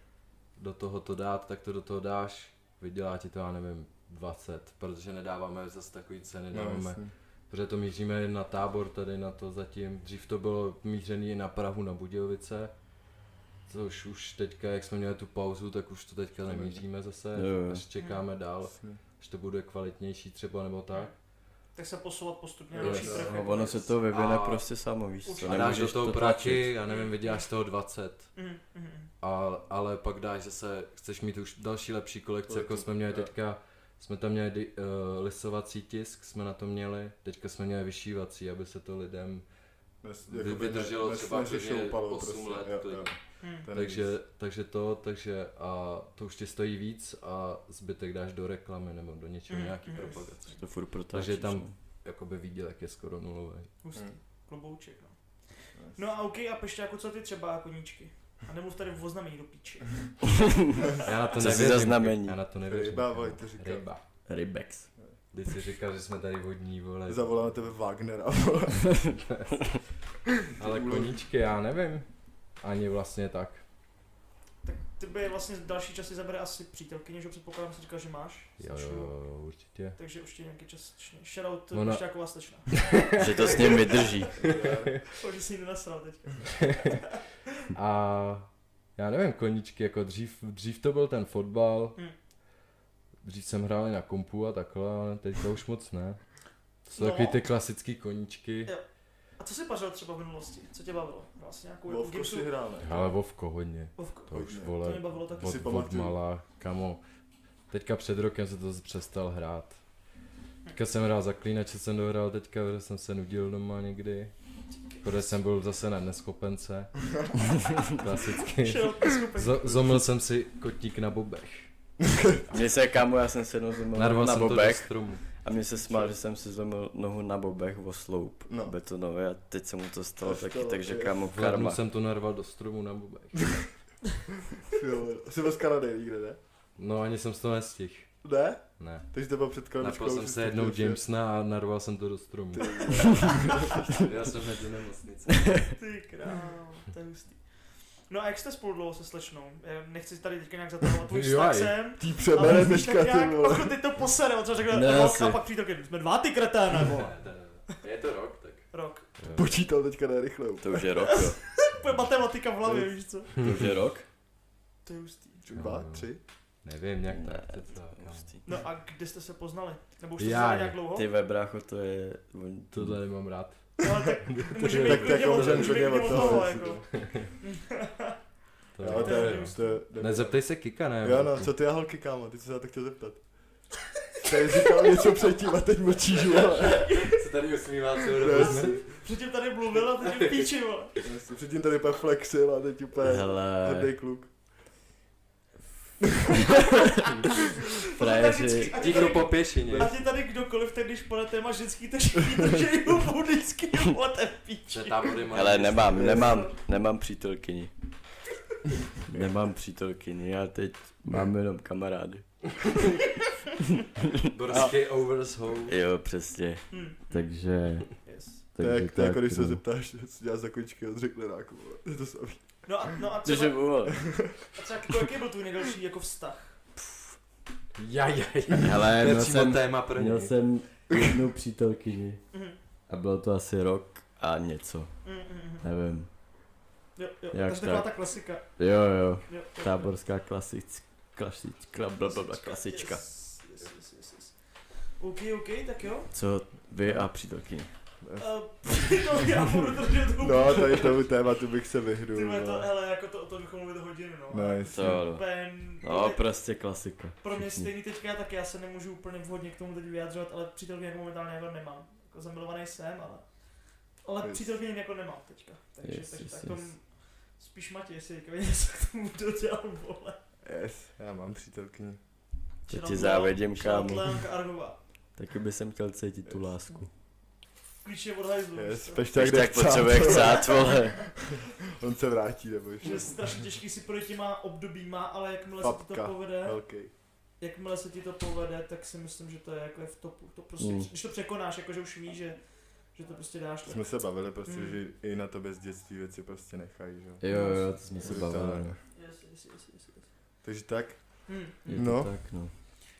do toho to dát, tak to do toho dáš, vydělá ti to, já nevím, 20, protože nedáváme zase takový ceny, No, dáváme, jasně. protože to míříme na tábor tady na to zatím, dřív to bylo mířený na Prahu, na Budějovice, což už teďka, jak jsme měli tu pauzu, tak už to teďka nemíříme zase, Jo, jo. až čekáme dál, Jasně. až to bude kvalitnější třeba nebo tak. Tak se posouvat postupně na Jo, další trh. No, jako ono věc. se to vyvine A- prostě samo, víš co. A dáš do toho to tlačit. já nevím, vyděláš z toho 20. Mm, mm, mm. A, ale pak dáš zase, chceš mít už další lepší kolekce, jako Kolekci, jsme měli jo. teďka, jsme tam měli di, uh, lisovací tisk, jsme na to měli, teďka jsme měli vyšívací, aby se to lidem Nes, vydrželo ne- třeba klidně nešoupalo 8 let jo, jo. Mm. Je takže, takže to, takže a to už ti stojí víc a zbytek dáš do reklamy nebo do něčeho, Mm, nějaký mm. propagace. To furt protáčíš. Takže tam no. jakoby výdělek je skoro nulový. Hustý. Mm. Klobouček, no. No a OK, a Pešťáku, co ty třeba koníčky? A nemluv tady o znamení do píči. Já na to Co nevěřím, za znamení? já na to nevěřím. Ryba, kámo. vole, to říká. Ryba. Rybex. Když jsi říkal, že jsme tady vodní, vole. Zavoláme tebe Wagnera, vole. Ale koníčky, já nevím. Ani vlastně tak. By vlastně další časy zabere asi přítelkyně, že jo, předpokládám, si říkal, že máš. Jo, jo, jo, určitě. Takže určitě nějaký čas. Shoutout Ona- Ona... Pešťáková slečna. Že to s ním vydrží. O, že si ji nenasral teďka. A já nevím, koníčky, jako dřív, dřív to byl ten fotbal. Hmm. Dřív jsem hrál i na kompu a takhle, ale teďka už moc ne. To jsou No. takový ty klasický koníčky. Jo. A co jsi pařil třeba v minulosti? Co tě bavilo? Vlastně nějakou jako gipsu? si hrál, ne? Ale Vovko hodně. Vovko. To už Hodně. To vole, mě bavilo taky. od, si od malá, kamo. Teďka před rokem se to přestal hrát. Teďka jsem hrál zaklínače, jsem dohrál teďka, protože jsem se nudil doma někdy. Protože jsem byl zase na neschopence. Klasicky. Z- zomil jsem si kotník na bobech. Mně se, kámo, já jsem se jednou Narval na jsem to do bobech stromu. A mě se smál, že jsem si zlomil nohu na bobech o sloup No. betonový a teď se mu to stalo To taky, stalo, takže kámo, karma. jsem to narval do stromu na bobech. Jo, Jsi byl z Kanady někde, ne? No ani jsem to nestihl. Ne? Ne. Takže to bylo před. Napil jsem se jednou Jamesona a narval jsem to do stromu. Ty, Já jsem mezi nemocnice. Ty král, to je hustý. No a jak jste spolu dlouho se slečnou? Já nechci tady teďka nějak zatahovat tvůj vztah sem. Ale přebere teďka, tak ty vole. pokud teď to posere, o co řekne Ne, rok a pak přítelky, jsme dva ty kreténe, vole. Je to rok, tak. Rok. Počítal teďka nejrychle. To už je rok, jo. Matematika v hlavě, víš co? To už je rok? To je hustý. Dva, tři. Nevím, nějak Ne, tak. to hustý. No a kde jste se poznali? Nebo už jste se znali nějak dlouho? Ty ve brácho, to je... Tohle nemám rád. No, tak může být Tak jako od- můžeme může být od toho, jako. To Jo, je, to to je to se Kika, ne? Jo, no, co ty a holky, kámo, ty jsi se na to chtěl zeptat. Tady říkal něco předtím a teď mlčíš, vole. se tady usmívá celou No, dobu. Předtím tady mluvil a teď je píči, vole. Předtím tady úplně flexil a teď úplně Hele, hrdý kluk. frajeři, ti tady- po pěšině. A ti tady kdokoliv, tak když půjde téma ženský, tak všichni drží hubu vždycky, vole, ten píči. Hele, nemám, nemám, nemám přítelkyni. Nemám přítelkyni, já teď mám jenom kamarády. Brzký overs home. Jo, přesně. Hm. Takže... Yes. To je, takže jak, to je jako když se no. zeptáš, co dělá za kočky od řeklenáku, vole. To je to samý. No a, no a Cože třeba, vole. a třeba jako, jaký byl tvůj nejdelší jako vztah? Ja, ja, ja. Hele, To je měl přímo jsem, téma pro měl jsem jednu přítelkyni Mhm. a bylo to asi rok a něco, mm, mm. nevím. Jo, jo, Jak takže taková tak? ta klasika. Jo, jo, Jo, jo, táborská klasic, klasička, blablabla, klasička. Yes, yes, yes, yes, yes. OK, OK, tak jo. Co vy a přítelkyni? Uh, no, já budu držet hubu. No, tady tomu tématu bych se vyhnul. Ty to, vole. hele, jako to, to bychom mluvili hodinu, no. No, To jasně. jo, no. No, prostě klasika. pro mě stejný teďka, tak já se nemůžu úplně vhodně k tomu teď vyjadřovat, ale přítelkyně jako momentálně jako nemám. Jako zamilovaný jsem, ale... Ale Yes. přítelkyně jako nemám teďka. Takže, Yes, takže yes, tak tom yes. spíš Matěj, jestli teďka něco k tomu dodělal, vole. Yes, já mám přítelkyni. To ti out kámo. Taky by jsem chtěl cítit tu lásku. Klíče od hajzlu. Yes, pešťák Tak, jde tak chcát, potřebuje chcát, vole. On se vrátí, nebo ještě. je strašně těžký si projít těma obdobíma, ale jakmile se ti Papka, to povede, velký. jakmile se ti to povede, tak si myslím, že to je jako je v topu. To prostě, Mm. když to překonáš, jako že už víš, že, že to prostě dáš. tak- Jsme se bavili prostě, Mm. že i na tobě z dětství věci prostě nechají, že jo. Jo, jo, to jsme se bavili. Yes, yes, yes, yes, yes. Takže tak, Hm. Je to No. tak, no.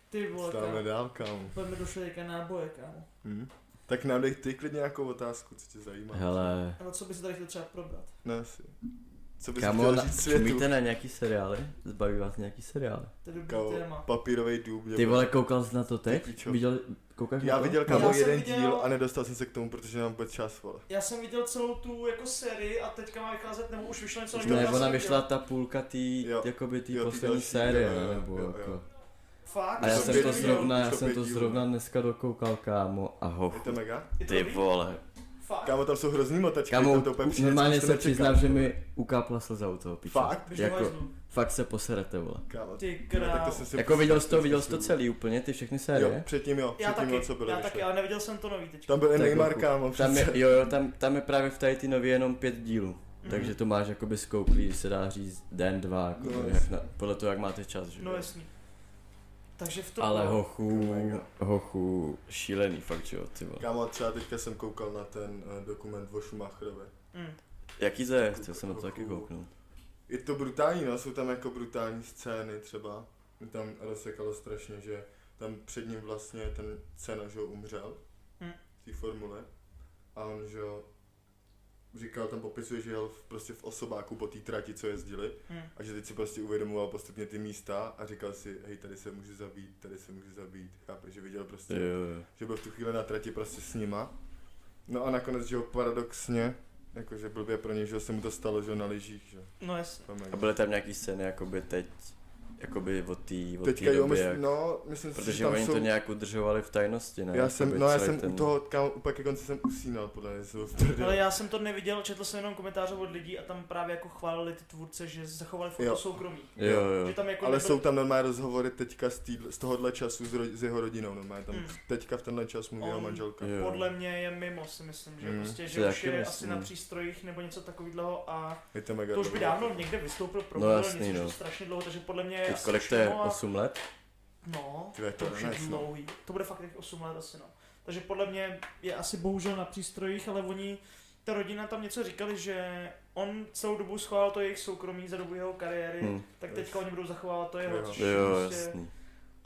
Ty vole, stáváme kámo. dál, kámo. Pojďme do šlejka náboje, kámo. Mhm. Tak nám dej ty klidně nějakou otázku, co tě zajímá. Hele, A na co by se tady chtěl třeba probrat? Ne, asi. Co bys kámo, chtěl na, říct světu? umíte na nějaký seriály? Zbaví vás nějaký seriály? To je dobrý téma. papírový dům. Ty vole, koukal jsi na to teď? Viděl, koukáš Já na to? viděl jsem jeden viděl- díl a nedostal jsem se k tomu, protože nemám vůbec čas, vole. Já jsem viděl celou tu jako sérii a teďka má vycházet, nebo už vyšlo něco nového, Ne, ona vyšla ta půlka tý, Jo. jakoby tý Jo, ty poslední série, jo, jo, ne, nebo jo, jo. jako. Fakt? A já to jsem to zrovna, já jsem to zrovna dneska dokoukal, kámo, a Je hoch. to mega? Je Ty vole. Fakt? Kámo, tam jsou hrozný motačky, Kámo, tam to úplně přijde, normálně se přiznám, že mi ukápla slza u toho piče. Fakt? Jako, fakt se poserete, vole. Kámo, Ty no, tak král. to jsem si Jako viděl jsi to, pustil, viděl jsi to celý úplně, ty všechny Jo, série? předtím jo, Já předtím taky, jo, co bylo já vyšlo. taky, ale neviděl jsem to nový teďka. Tam byl i Neymar, kámo, Tam je, přece. jo, jo, tam, tam je právě v tady ty nově jenom pět dílů. Mhm. Takže to máš jakoby skouklý, se dá říct den, dva, jako No, jak na, podle toho, jak máte čas, že? No jo. jasný. Takže v tom... Ale hochu, Mega. hochu, šílený fakt, že jo, ty vole. Kámo, třeba teďka jsem koukal na ten uh, dokument o Schumacherovi. Mm. Jaký to je? Chtěl jsem na to taky kouknout. Je to brutální, no, jsou tam jako brutální scény třeba. Mě Tam rozsekalo strašně, že tam před ním vlastně ten cena, že jo, umřel Hmm. v té formule. A on, že jo, říkal, tam popisuje, že jel v, prostě v osobáku po té trati, co jezdili. Mm. A že teď si prostě uvědomoval postupně ty místa a říkal si, hej, tady se můžu zabít, tady se můžu zabít. Chápeš, že viděl prostě, Jo, jo. že byl v tu chvíli na trati prostě s nima. No a nakonec, že jo, paradoxně, jakože blbě pro něj, že se mu to stalo, že jo, na lyžích, že jo. No jasně. A byly tam nějaký scény, jakoby teď, jakoby od té od Teďka té jo, doby, mysl, jak, no, myslím si, že protože tam oni jsou... to nějak udržovali v tajnosti, ne? já jsem, Jakoby no já jsem ten... u toho, kámo, úplně ke konci jsem usínal, podle mě, prdeli. Ale já jsem to neviděl, četl jsem jenom komentáře od lidí a tam právě jako chválili ty tvůrce, že zachovali furt Jo. to soukromí. Jo, jo. Že tam jako Ale nebyl- jsou tam normálně rozhovory teďka z, týdle, z tohohle času s, ro, s jeho rodinou, normálně tam Hmm. teďka v tenhle čas mluví jeho manželka. Jo. Podle mě je mimo, si myslím, že Mm. prostě, že už je myslím. asi na přístrojích nebo něco takového a Je to mega to už by dávno někde vystoupil pro No jasný, něco, no. strašně dlouho, takže podle mě Teď kolik to je? mimo a- 8 let? No, Ty, to to už je no. dlouhý. To bude fakt těch 8 let asi no. Takže podle mě je asi bohužel na přístrojích, ale oni, ta rodina tam něco říkali, že on celou dobu schoval to jejich soukromí za dobu jeho kariéry, Hm. tak teďka oni budou zachovávat to jeho. Jo. což Jo, prostě- jasný.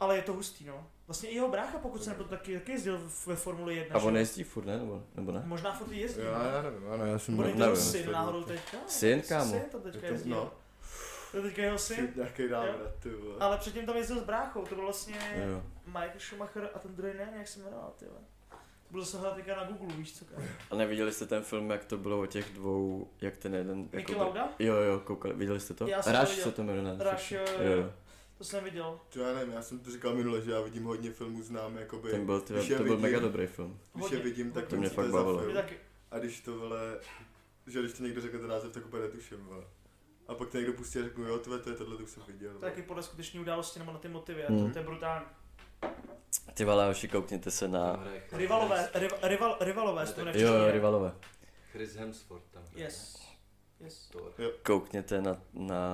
Ale je to hustý, no. Vlastně i jeho brácha, pokud se nepletu, taky, taky jezdil ve Formuli 1. A on jezdí furt, ne? Nebo, nebo ne? Možná furt i jezdí. Já, no. já nevím, ano, já jsem Bude nevím. to jeho nevím. syn náhodou teďka? Syn, kámo. Syn to teďka Je to- jezdí, no. To je teďka jeho syn. Nějaký návrat, ty vole. Ale předtím tam jezdil s bráchou, to byl vlastně Jo. Michael Schumacher a ten druhý ne, jak se jmenoval, ty vole. To bylo zase hledat teďka na Google, víš co, kámo. A neviděli jste ten film, jak to bylo o těch dvou, jak ten jeden... Niki jakoby- Lauda? Jo, jo, koukali, viděli jste to? Já jsem to Rush se to jmenuje. Rush, jo, jo, jo. To jsem viděl. To já nevím, já jsem to říkal minule, že já vidím hodně filmů znám, jakoby, Ten byl, je to byl vidím- mega dobrý film. když je vidím, tak. To mě fakt je za bavilo. A když to vole, že když to někdo řekne ten název, tak úplně netuším, vole. A pak to někdo pustí a řeknu, jo, tvé, to je tohle, to už jsem viděl. vole. Taky podle skutečné události nebo na ty motivy, a Mm. to, to je brutální. Ty vole, hoši, koukněte se na... Rivalové, rival, rival, rivalové, Ne, to tak- v Jo, jo, rivalové. Chris Hemsworth tam hraje. Yes. Yes. To, Koukněte na, na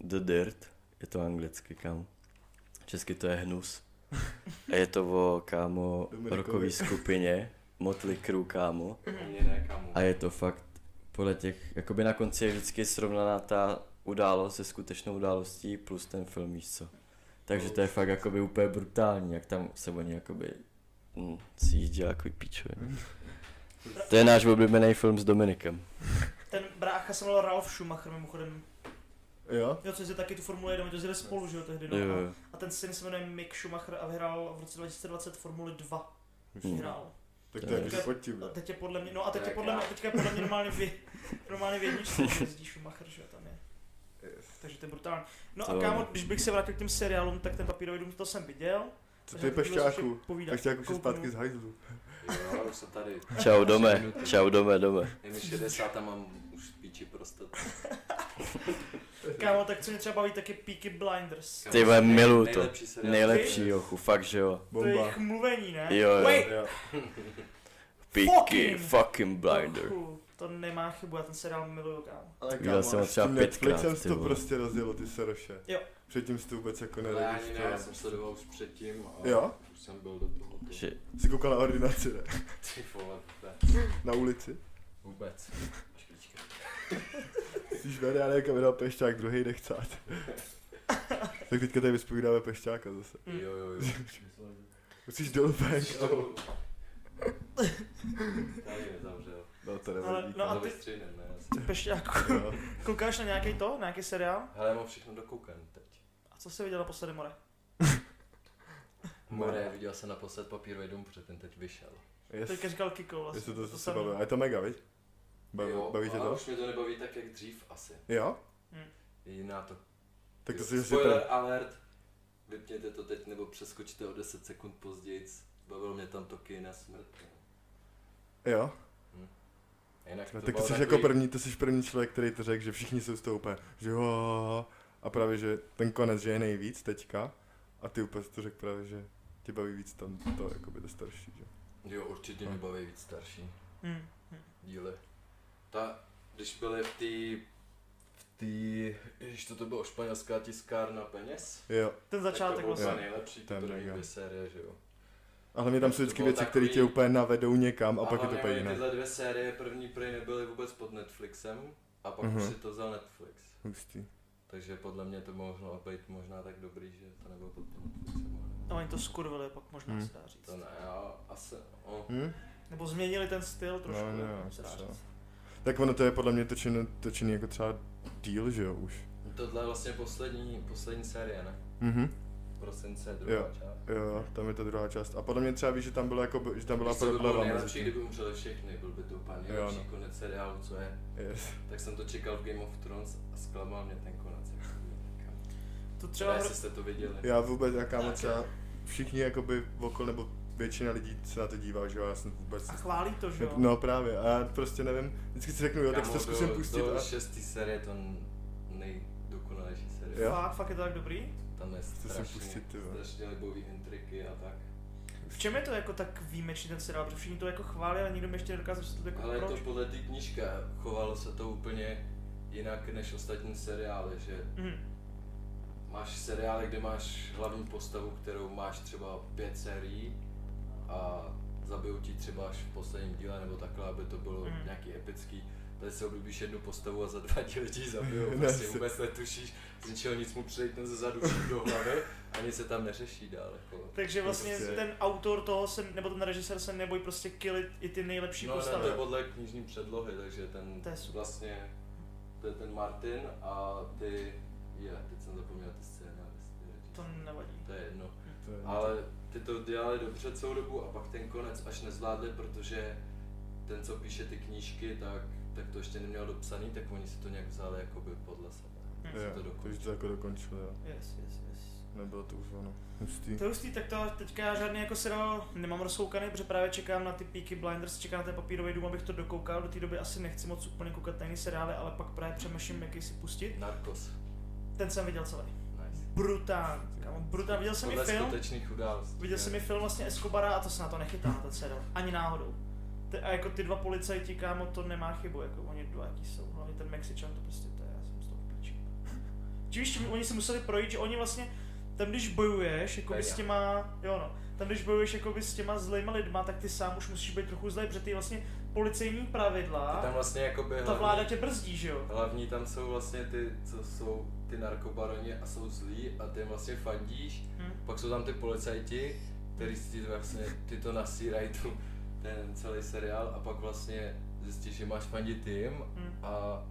The Dirt, je to anglicky, kámo. Česky to je Hnus. A je to o, kámo, rokový skupině, Motley Crue, kámo. ne. A je to fakt podle těch, jakoby na konci je vždycky srovnaná ta událost se skutečnou událostí plus ten film, víš co. Takže to je fakt jakoby úplně brutální, jak tam se oni jakoby hm, si jíždí jako píčově. To je náš oblíbený film s Dominikem. Ten brácha se jmenoval Ralf Schumacher mimochodem. Jo? Jo, co je taky tu Formule 1, my to jeli spolu, že jo, tehdy. No. Jo. A ten syn se jmenuje Mick Schumacher a vyhrál v roce 2020 Formuli 2. Hmm. Tak to je Tak- jako pod tím. A teď je podle mě, no a teď je podle mě, teďka je podle mě normálně v, normálně v jedničce, že jezdí Schumacher, že jo, tam je. Takže to je brutální. No To- a kámo, když bych se vrátil k těm seriálům, tak ten papírový dům to jsem viděl. Co ty pešťáku? Pešťáku Kouknu. zpátky z hajzlu. Jo, už jsem tady. Čau dome, čau dome, dome. Je mi 60 a mám už píči prostat. Kámo, tak co mě třeba baví, tak je Peaky Blinders. Ty vole, miluju to. Nejlepší seriál. Nejlepší jochu, fakt že jo. To je Bomba. jejich mluvení, ne? Jo, jo. Wait, Jo. Peaky, Fucking- fucking blinder. trochu, To nemá chybu, já ten seriál miluju, kámo. Ale Viděl kámo, jsem ho třeba pětkrát, si to prostě rozjelo, ty seroše. Jo. Předtím jsi to vůbec jako Ale ani ne, já neregistroval. jsem sledoval už předtím a Jo? už jsem byl do toho. Že, Jsi koukal na ordinaci, ne? Ty vole. Na ulici. Vůbec. Jsi vede, já nevím, kam vydal pešťák, druhý nechcát. tak teďka tady vyspovídáme pešťáka zase. Mm. Jo, jo, jo. Musíš dolů bank. Tady mě zavřel. No to Ale- nevadí. no a No, ty- vystřihnem, ne? Ty pešťáku. Jo. Koukáš na nějaký to, na nějaký seriál? Hele, já mám všechno dokoukaný teď. A co jsi viděl naposledy, More? More, viděl jsem naposled papírový dům, protože ten teď vyšel. Yes. Teďka říkal Kiko vlastně. Jestli to, to se samý. baví. A je to mega, viď? Baví, jo, baví tě ale to? už mě to nebaví tak, jak dřív asi. Jo? Je jiná to. Tak to si Spoiler alert. Vypněte to teď nebo přeskočte o 10 sekund později. Bavilo mě tam to ky na smrt. no. Jo? Jinak No, to tak to jsi takový- jako první, to jsi první člověk, který to řekl, že všichni jsou z toho úplně, že jo, a právě, že ten konec, že je nejvíc teďka, a ty úplně to řekl právě, že tě baví víc tam to, jakoby to starší, že? Jo, určitě mě baví víc starší Hmm. díly. Ta, když byly v té v té, když to, to bylo španělská tiskárna peněz, Jo, Ten začátek to vlastně. nejlepší, To to je první mega. dvě série, že jo. a hlavně tam jsou To vždycky věci, které tě úplně navedou někam a pak je to úplně jiné. Tyhle dvě série, první prej nebyly vůbec pod Netflixem a pak Mhm. už si to vzal Netflix. Hustý. Takže podle mě to mohlo být možná tak dobrý, že to nebylo pod tím Netflixem. ale No oni to skurvili, pak možná Hmm. se dá říct. To ne, já asi, o, Hm? Nebo změnili ten styl trošku, No, no, jako se dá říct. Tak ono to je podle mě točený, točený jako třeba díl, že jo, už. tohle je vlastně poslední, poslední série, ne? Mhm. Prosince, druhá Jo. část. Jo, jo, tam je ta druhá část. A podle mě třeba víš, že tam byla jako, že tam byla by bylo prodleva mezi nejlepší, kdyby umřeli všechny, byl by to úplně Jo, nejlepší no. konec seriálu, co je. Yes. Tak jsem to čekal v Game of Thrones a zklamal mě ten konec. To Třeba jestli jste to viděli. Já vůbec, kámo třeba všichni jakoby okolo, nebo většina lidí se na to dívá, že jo, já jsem vůbec... a chválí to, že jo? No právě, a já prostě nevím, vždycky si řeknu, jo, tak si to zkusím do, pustit do a... šestý série je to nejdokonalejší série. Jo. Fakt, fakt je to tak dobrý? Tam je strašně, pustit, strašně libový intriky a tak. V čem je to jako tak výjimečný ten seriál? Protože všichni to jako chválí, ale nikdo mi ještě nedokázal vysvětlit jako Ale je to proč. podle té knížky, chovalo se to úplně jinak než ostatní seriály, že Mhm. máš seriály, kde máš hlavní postavu, kterou máš třeba pět sérií a zabijou ti třeba až v posledním díle nebo takhle, aby to bylo Mhm. nějaký epický. Tady se oblíbíš jednu postavu a za dva díly ti zabijou, Ne, prostě si- vůbec netušíš, z ničeho nic mu přejít ze zadu do hlavy, ani se tam neřeší dál. Jako. Takže vlastně Prostě- ten autor toho se, nebo ten režisér se nebojí prostě killit i ty nejlepší No, ne, postavy. to je podle knižní předlohy, takže ten To je super. vlastně, to je ten Martin a ty, je, teď jsem zapomněl ty scénáristy. To nevadí. To je jedno. To je- Ale ty to dělali dobře celou dobu a pak ten konec až nezvládli, protože ten, co píše ty knížky, tak, tak to ještě neměl dopsaný, tak oni si to nějak vzali jakoby podle sebe. Hm. Jo, to dokončili. už to jako dokončili, jo. Yes, yes, yes. Nebylo to už ono. Hustý. To je hustý, tak to teďka já žádný jako seriál nemám rozkoukaný, protože právě čekám na ty Peaky Blinders, čekám na ten papírový dům, abych to dokoukal, do té doby asi nechci moc úplně koukat na jiný seriály, ale pak právě přemýšlím, jaký si pustit. Narcos. Ten jsem viděl celý. Brutální, kámo, brutální. Viděl jsem i film, skutečných událostí. viděl jsem i film vlastně Escobara a to se na to nechytá ten seriál, ani náhodou. ty, a jako ty dva policajti, kámo, to nemá chybu, jako oni dva, jaký jsou, hlavně ten Mexičan, to prostě, to je, já jsem z toho píči. Či víš, čím oni si museli projít, že oni vlastně, tam když bojuješ, jako s těma, jo no, tam když bojuješ jako s těma zlejma lidma, tak ty sám už musíš být trochu zlej, protože ty vlastně policejní pravidla, Ty tam vlastně jakoby ta hlavní, vláda tě brzdí, že jo? hlavní tam jsou vlastně ty, co jsou ty narkobaroni a jsou zlí a ty vlastně fandíš. Hm. Pak jsou tam ty policajti, který si ti vlastně, ty to nasírají tu, ten celý seriál a pak vlastně zjistíš, že máš fandit jim Hm. a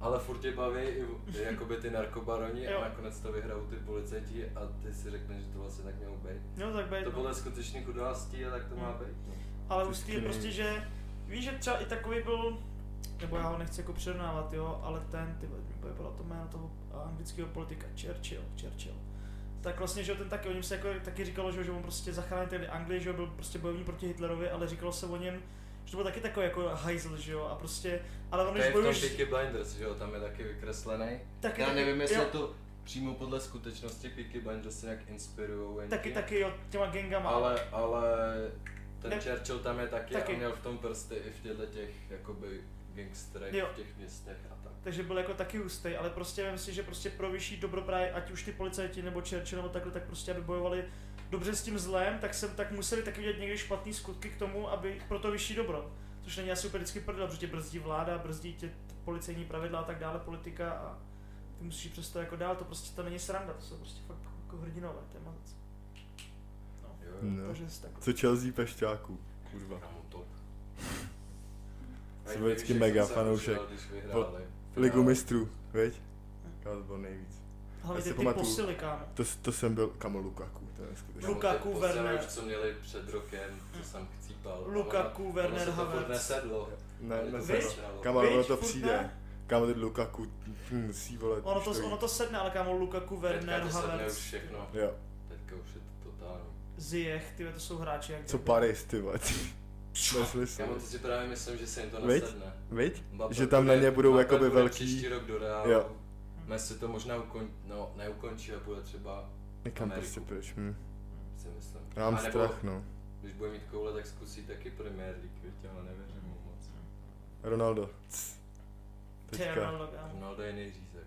ale furt tě baví i, jakoby ty narkobaroni a nakonec to vyhrajou ty policajti a ty si řekneš, že to vlastně tak mělo být. Jo, tak bejt, To no. podle skutečných událostí a tak to má Hmm. být. No. Ale hustý je prostě, že víš, že třeba i takový byl, nebo já ho nechci jako přirovnávat, jo, ale ten, ty mi pojebalo to jméno toho anglického politika, Churchill, Churchill. Tak vlastně, že ten taky, o něm se jako taky říkalo, že, že on prostě zachránil tehdy Anglii, že jo, byl prostě bojovník proti Hitlerovi, ale říkalo se o něm, že to byl taky takový jako hajzl, že jo, a prostě, ale on To když je v tom bojuješ, Peaky Blinders, že jo, tam je taky vykreslený. taky, Já nevím, jestli jo, je to přímo podle skutečnosti Peaky Blinders se nějak inspirují. taky, taky, jo, těma gangama. Ale, ale ten Ne- Churchill tam je taky, Taky. a měl v tom prsty i v těchto těch jakoby gangsterech Jo. v těch městech a tak. takže byl jako taky hustý, ale prostě si, že prostě pro vyšší dobro právě, ať už ty policajti nebo Churchill nebo takhle, tak prostě aby bojovali dobře s tím zlem, tak jsem tak museli taky vidět někdy špatný skutky k tomu, aby pro to vyšší dobro. Což není asi úplně vždycky prdel, protože tě brzdí vláda, brzdí tě policejní pravidla a tak dále, politika a ty musíš přesto jako dál, to prostě to není sranda, to jsou prostě fakt jako hrdinové tématice. No. Takže. Co Chelsea pešťáků, kurva. Kámo. Jsem vždycky mega fanoušek. Ligu mistrů, veď? Kámo, to bylo nejvíc. Hlavně si ty, ty pamatuju. posily, kámo. To, to jsem byl, kamo Lukaku, to je neskutečné. Kámo, Lukaku, ty Werner. už, co měli před rokem, co jsem chcípal. Lukaku, Ono- Werner, to Havertz. nesedlo. Ne, to nesedlo. začínalo. Kámo, ale ono to přijde. ne? Kámo, ten Lukaku hm, musí vole. Ono to, ono to sedne, ale kámo Lukaku, Werner, Teďka to sedne už Havertz, všechno. Jo, Ziyech, ty to jsou hráči jak co Paris, ty vole. Nesmysl. Kámo, to si právě myslím, že se jim to Viď? nesedne. Viď? Že tam na bude- ně budou Mbappé jakoby bude velký- příští rok do Realu. Jo. Messi to možná ukon, no, neukončí a bude třeba, Někam Ameriku. prostě pryč. Hm. si myslím. Já mám strach, no. Když bude mít koule, tak zkusí taky Premier League, viď, ale nevěřím mu moc. Ronaldo. Cs. Teďka. Ronaldo, kámo. Ronaldo je nejřízek.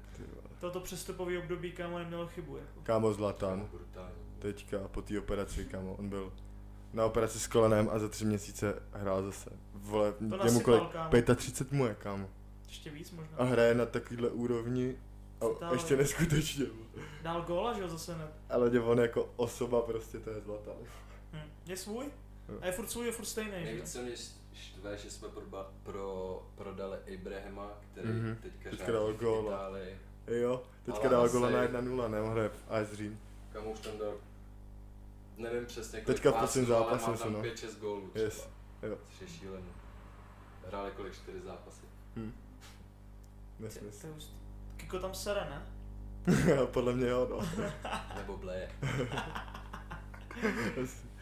Toto přestupový období, kámo, nemělo chybu, jako. Kámo Zlatan. Brutální. Teďka po té operaci, kámo, on byl na operaci s kolenem a za tři měsíce hrál zase. Vole, jemu nasypal, kolik? kámo. 35 mu je, kámo. Ještě víc možná. A hraje na takovýhle úrovni a ještě neskutečně. Dal góla, že jo, zase ne. Ale že on jako osoba prostě to je Zlatan. Hm. Je svůj? Jo. A je furt svůj, je furt stejný. Nejvíc se mě štve, že jsme proba, pro, prodali Abrahama, který Mhm. teďka, Teďka dal góla. Jo, teďka Ale dal gola na 1-0, nemohl v AS Řím. Kam už tam dal, nevím přesně kolik Teďka v pásů, posledním ale zápase má se, tam no. 5-6 gólů třeba. Yes, jo. Což je šílený. Hráli kolik 4 zápasy. Hm. Ty- Nesmysl. je. Kiko tam sere, ne? Podle mě jo, no. Nebo bleje.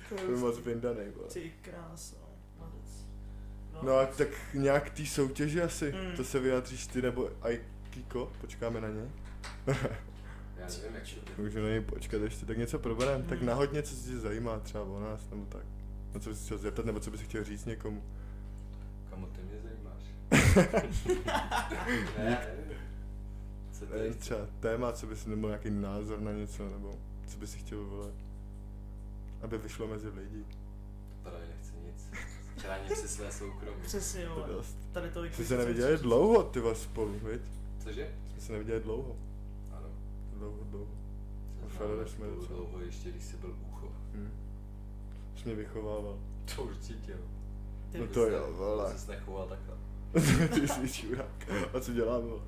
To Byl moc vyndanej, vole. Ty krása. Mladec. No a tak nějak té soutěži asi, Hmm. to se vyjádříš ty nebo aj Kiko, počkáme na něj. Já nevím, jak to Můžu na něj počkat ještě, tak něco proberem, tak Hmm. nahodně, co se tě zajímá třeba o nás, nebo tak. Na co bys se chtěl zeptat, nebo co bys chtěl říct někomu. Kamo, ty mě zajímáš. ne, nevím. Co ty? třeba téma, co bys, nebo nějaký názor na něco, nebo co bys si chtěl volat. Aby vyšlo mezi lidi. Právě nechci nic. Chráním si své soukromí. Přesně, dost. Tady tolik Jsme lidí, se neviděli dlouho, ty vás spolu, viď? Cože? Jsme se neviděli dlouho. Dlouho, dlouho. Se A Federer jsme docela- dlouho, ještě když jsi byl ucho. Hm. Jsi mě vychovával. To určitě, jo. Ty, No Ty to jo, vole. Ty jsi nechoval takhle. ty jsi čurák. A co dělám, vole?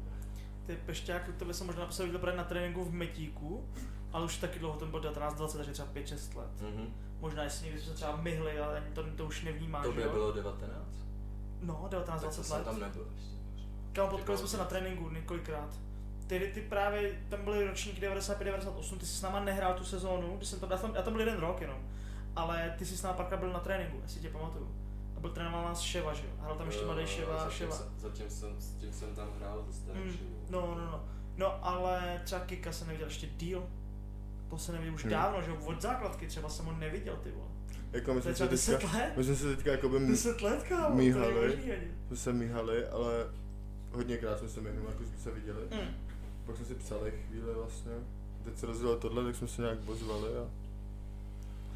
ty pešťák, to by jsem možná napsal viděl právě na tréninku v Metíku, ale už taky dlouho, ten byl 19-20, takže třeba 5-6 let. Mhm. Možná jestli někdy jsme třeba myhli, ale ani to, to už nevnímáš, To by jo? bylo 19. No, Tak to 19-20 jsem let. tam nebyl ještě. Kámo, potkali jsme se na tréninku několikrát. Ty, ty právě, tam byly ročníky 95-98, ty jsi s náma nehrál tu sezónu, když jsem tam, já tam, já tam byl jeden rok jenom. Ale ty jsi s náma párkrát byl na tréninku, jestli tě pamatuju. A byl trénoval nás Ševa, že jo? Hrál tam ještě mladý Ševa, zatím Ševa. jsem- Zatím jsem, s tím jsem tam hrál ze starým Mm, no, no, no. No, ale třeba Kika jsem neviděl ještě díl. To se neviděl už Hmm. dávno, že jo? Od základky třeba jsem ho neviděl, ty vole. Jako my To je jsme třeba se 10 teďka, let? my jsme se teďka jako by 10 let, kámo, to Míhali. ani. jsme se míhali, ale hodněkrát jsme se minuli, jako jsme se viděli. Mm. Pak jsme si psali chvíli vlastně. Teď se rozdělilo tohle, tak jsme se nějak bozvali a...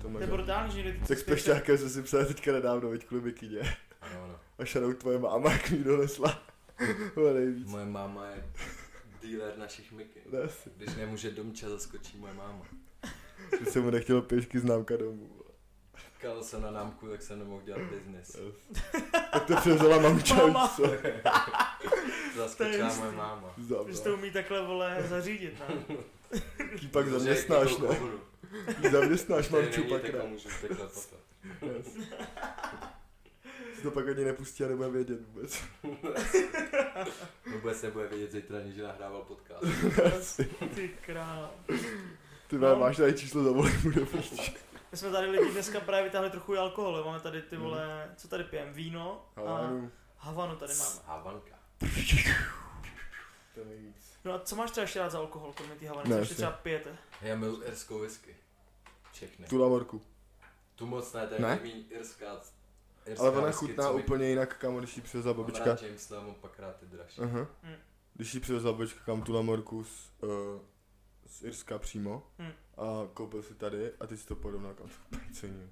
To To je brutální, že Tak s Pešťákem jsme si psali teďka nedávno, veď kvůli mikině. Ano, ano. A shoutout tvoje máma, jak mi donesla. Moje máma je dealer našich mikin. Když nemůže domča, zaskočí moje máma. Že jsem mu nechtěl pěšky známka domů. Kal jsem na námku, tak jsem nemohl dělat business. Tak to převzala mamča, Máma. co? Zaskočila moje máma. Že to umí takhle, vole, zařídit, ne? Ký pak zaměstnáš, ne? Ký zaměstnáš mamču pak, tak ne? můžu takhle potat. Si to pak ani nepustí a nebude vědět vůbec. Vůbec nebude vědět zítra, ani, že nahrával podcast. Ty král. Ty No. máš tady číslo za volej, bude píč. My jsme tady lidi dneska právě vytáhli trochu i alkohol, máme tady ty vole, co tady pijeme, víno a Havanu, tady máme. Havanka. to nejvíc. No a co máš třeba ještě rád za alkohol, kromě té Havany, co ještě třeba pijete? Já milu irskou whisky. Všechny. Tu lamorku. Tu moc ne, to je Ne? irská. irská Ale ona whisky, chutná co mi- úplně jinak, kam když jí přivezla Mám babička. rád Jamesa, mám pak rád ty dražší. Aha. Hm. Když jí přivezla babička kam tu lamorku z, uh, z Irska přímo Hm. a koupil si tady a ty si to porovnal kam to je cení.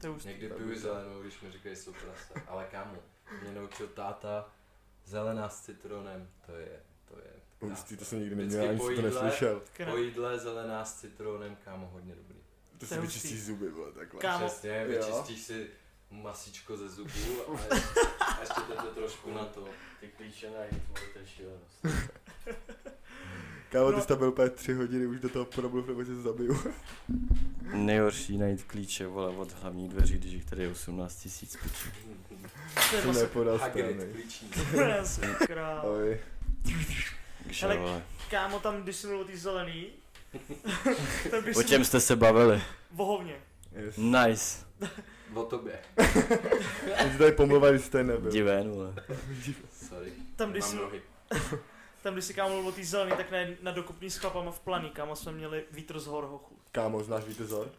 To je hustý. Někdy piju zelenou, když mi říkají, že jsou prase. Ale kámo, mě naučil táta zelená s citronem. To je, to je. Hustý, to jsem nikdy neměl, ani jsem to neslyšel. Po jídle zelená s citronem, kámo, hodně dobrý. To To si vyčistíš hustý. zuby, vole, takhle. Kámo. Přesně, vyčistíš si masičko ze zubů a, a ještě to trošku na to. Ty klíče najít, to je šílenost. Kámo, ty No. jsi tam byl úplně tři hodiny, už do toho problu, nebo tě zabiju. Nejhorší najít klíče, vole, od hlavní dveří, když jich tady je 18 tisíc pičů. To je Jsem nepodal správný. Já jsem král. Ale-. Kámo, tam, když jsi mluvil o té zelený, O čem jste se bavili? vohovně. Yes. Nice. O tobě. Teď si tady pomluvají, že jste nebyl. Divén, vole. Sorry. Tam, když Mám jsi, nohy. Tam, když jsi kámo mluvil o té zelený, tak na, na dokupní s chlapama v planý, kámo, jsme měli vítr z hor hochu. Kámo, znáš Vítezor?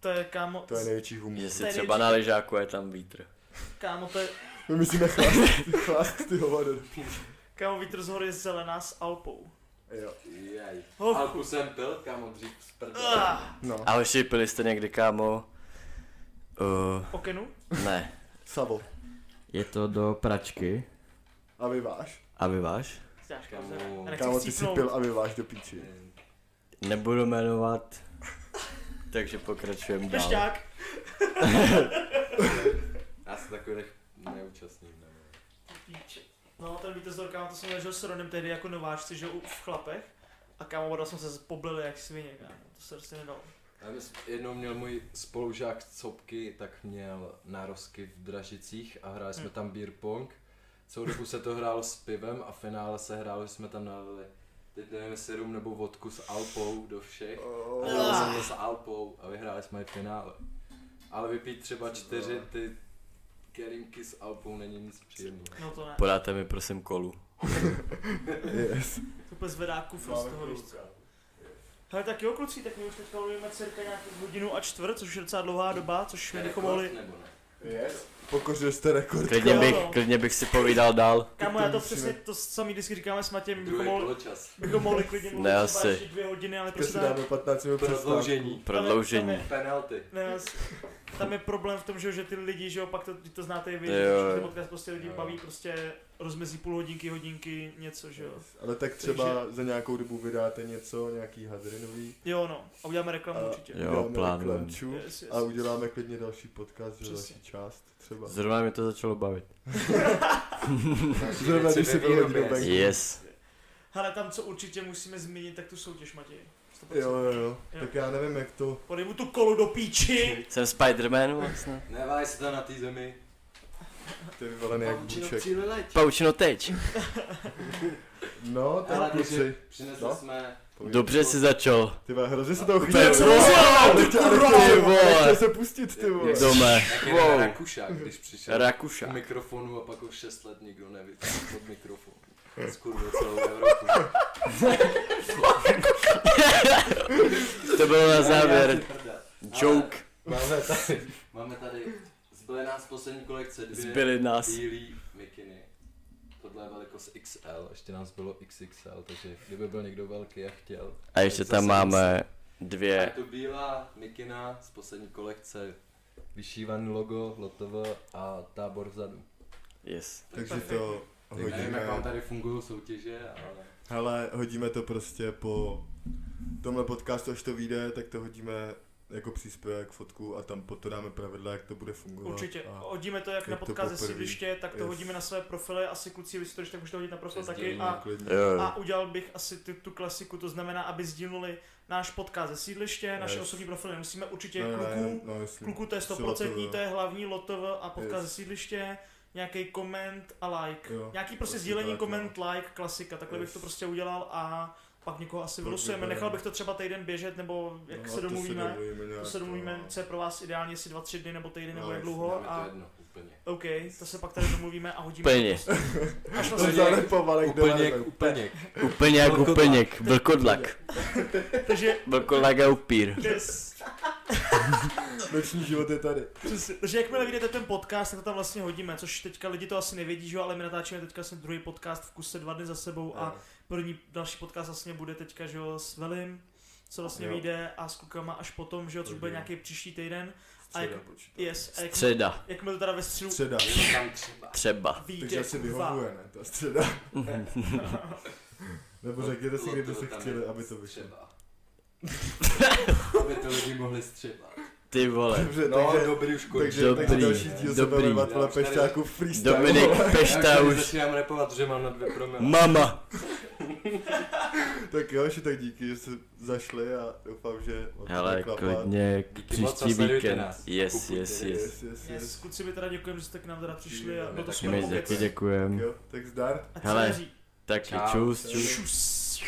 To je, kámo, To je největší humor. Si Tady třeba na ležáku je tam vítr. kámo, to je, My musíme chlást, chlást ty hovado. kámo, vítr z hor je zelená s Alpou. Jo. Jaj. Hochu. Alku jsem pil, kámo, dřív z prdele. Ah, No. A hoši, pili jste někdy, kámo? Uh, okenu? ne. Savo. Je to do pračky. A vy váš? A vy váš? Kámo. ty si pil a vy váš do píči. Nebudu jmenovat. Takže pokračujeme dál. Pešťák. Já se takových neúčastním. Ne. Píče. No, ten hor, kámo, to jsem ležel s Ronem tehdy jako nováčci, že v chlapech. A kámo, oba jsme se poblili jak svině, kámo. To se prostě nedalo. Já bys, jednou měl můj spolužák z Copky, tak měl nározky v Dražicích a hráli jsme Hm. tam beer pong. Celou dobu se to hrálo s pivem a v finále se hrálo, že jsme tam nalili teď nevím, jestli rum nebo vodku s Alpou do všech. A Oh. dal jsem to s Alpou a vyhráli jsme i finále. Ale vypít třeba čtyři ty keringky s Alpou není nic příjemného. No to ne. Podáte mi prosím kolu. Yes. To úplně zvedá kufr z toho, víš co. Hele, tak jo, kluci, tak my už teďka mluvíme cirka nějakou hodinu a čtvrt, což je docela dlouhá doba, což my bychom mohli... Nebo ne? Yes. Pokořil jste rekord. Klidně bych, klidně bych si povídal dál. Kámo, já to musíme- přesně, to samý vždycky říkáme s Matějem, bychom mohli, bychom mohli klidně mluvit Ne, asi. ještě dvě hodiny, ale prostě dáme 15 minut. Prodloužení. Prodloužení. Penalty. Ne, asi- tam je problém v tom, že, že ty lidi, že jo, pak to, ty to znáte i vy, že ten podcast prostě lidi Jo. baví prostě rozmezí půl hodinky, hodinky, něco, že jo. Ale tak třeba za nějakou dobu vydáte něco, nějaký hadry nový. Jo no, a uděláme reklamu A určitě. Jo, plánujeme. reklamču Yes, yes. A uděláme klidně další podcast, že další část třeba. Zrovna mi to začalo bavit. Zrovna když si byl hodinu venku. Yes. Hele, tam co určitě musíme zmínit, tak tu soutěž, Matěj. 100%. Jo, jo, jo. Jo. Tak já nevím, jak to... Podej mu tu kolu do píči. Jsem Spider-Man vlastně. Neváj se to na té zemi. Ty vyvolený jak bůček. Paučino teď. No, tak kluci. přinesli No. jsme Dobře si začal. Ty vole, hrozně se toho Úplně chytí. wow, Nechtěl ty vole. se pustit, ty vole. Dome. jak Wow. Rakušák, když přišel k Rakuša. mikrofonu a pak už 6 let nikdo nevytáhl pod mikrofon. Skurvil celou Evropu. To bylo na závěr. Joke. Máme tady, máme tady, zbyly nás poslední kolekce dvě Zbyly nás. bílý mikiny. Tohle je velikost XL, ještě nás bylo XXL, takže kdyby byl někdo velký a chtěl. A ještě tam máme Je dvě, to bílá mikina z poslední kolekce, vyšívaný logo, LOTV a tábor vzadu. yes. Takže to Tak nevím, jak vám hodíme, tady fungují soutěže, ale... hele, hodíme to prostě po tomhle podcastu, až to vyjde, tak to hodíme jako příspěvek, fotku a tam potom dáme pravidla, jak to bude fungovat. Určitě. A Hodíme to jak je na to podcast ze sídliště, tak to Yes. hodíme na své profily. Asi kluci, vy si to když tak můžete hodit na profil Se taky. A, a udělal bych asi tu, tu klasiku, to znamená, aby sdíleli náš podcast ze sídliště, naše Yes. osobní profily. Musíme určitě ne, kluků, no, kluku to je Si 100%, LOTV. to je hlavní lotov a podcast Yes. ze sídliště, nějaký koment a like. Jo, Nějaký prostě asi sdílení, tak, koment, like, klasika, takhle bych Yes. to prostě udělal a pak někoho asi vylosujeme. Nechal bych to třeba týden běžet, nebo jak No, se a to domluvíme. domluvíme To nějak, se domluvíme, no. co je pro vás ideálně, jestli dva, tři dny nebo týden nebo No, jak jasně, dlouho. To A jedno, úplně. OK, to se pak tady domluvíme a hodíme. Úplně. to. Až To zalepoval, jak Úplně, úplně. Úplně jak úplněk, vlkodlak. Takže, Vlkodlak a upír. yes, Noční život je tady. takže jakmile vyjdete ten podcast, tak to tam vlastně hodíme, což teďka lidi to asi nevědí, že jo, ale my natáčíme teďka vlastně druhý podcast v kuse dva dny za sebou a první další podcast vlastně bude teďka, že jo, s Velim, co vlastně Jo. vyjde a s klukama až potom, že jo, což bude nějaký příští týden. A Středa jak, počítám. yes, a jak, Středa. jakmile to teda ve středu Středa. Tam třeba. Třeba. Takže asi vyhovuje, ne? Ta středa. Nebo řekněte si, kdyby se chtěli, aby to vyšlo. aby to lidi mohli střebat. Ty vole. Dobře, No, takže, dobrý už končí. takže, Dobrý, takže další díl se dobrý. bude jmenovat vole Já už tady- Pešťáků freestyle. Dominik. Pešta Já už začínám repovat, že mám na dvě promile. Mama. Tak jo, že tak díky, že jste zašli a doufám, že vám to Hele, klidně Díky příští víkend. nás. Yes, Kupujte. yes, yes. Yes, yes, Yes, yes. kluci mi teda děkujeme, že jste k nám teda přišli a My bylo to super My moc pověc. taky děkujem. Jo, tak zdar. Hele. Taky čus, čus. Šus.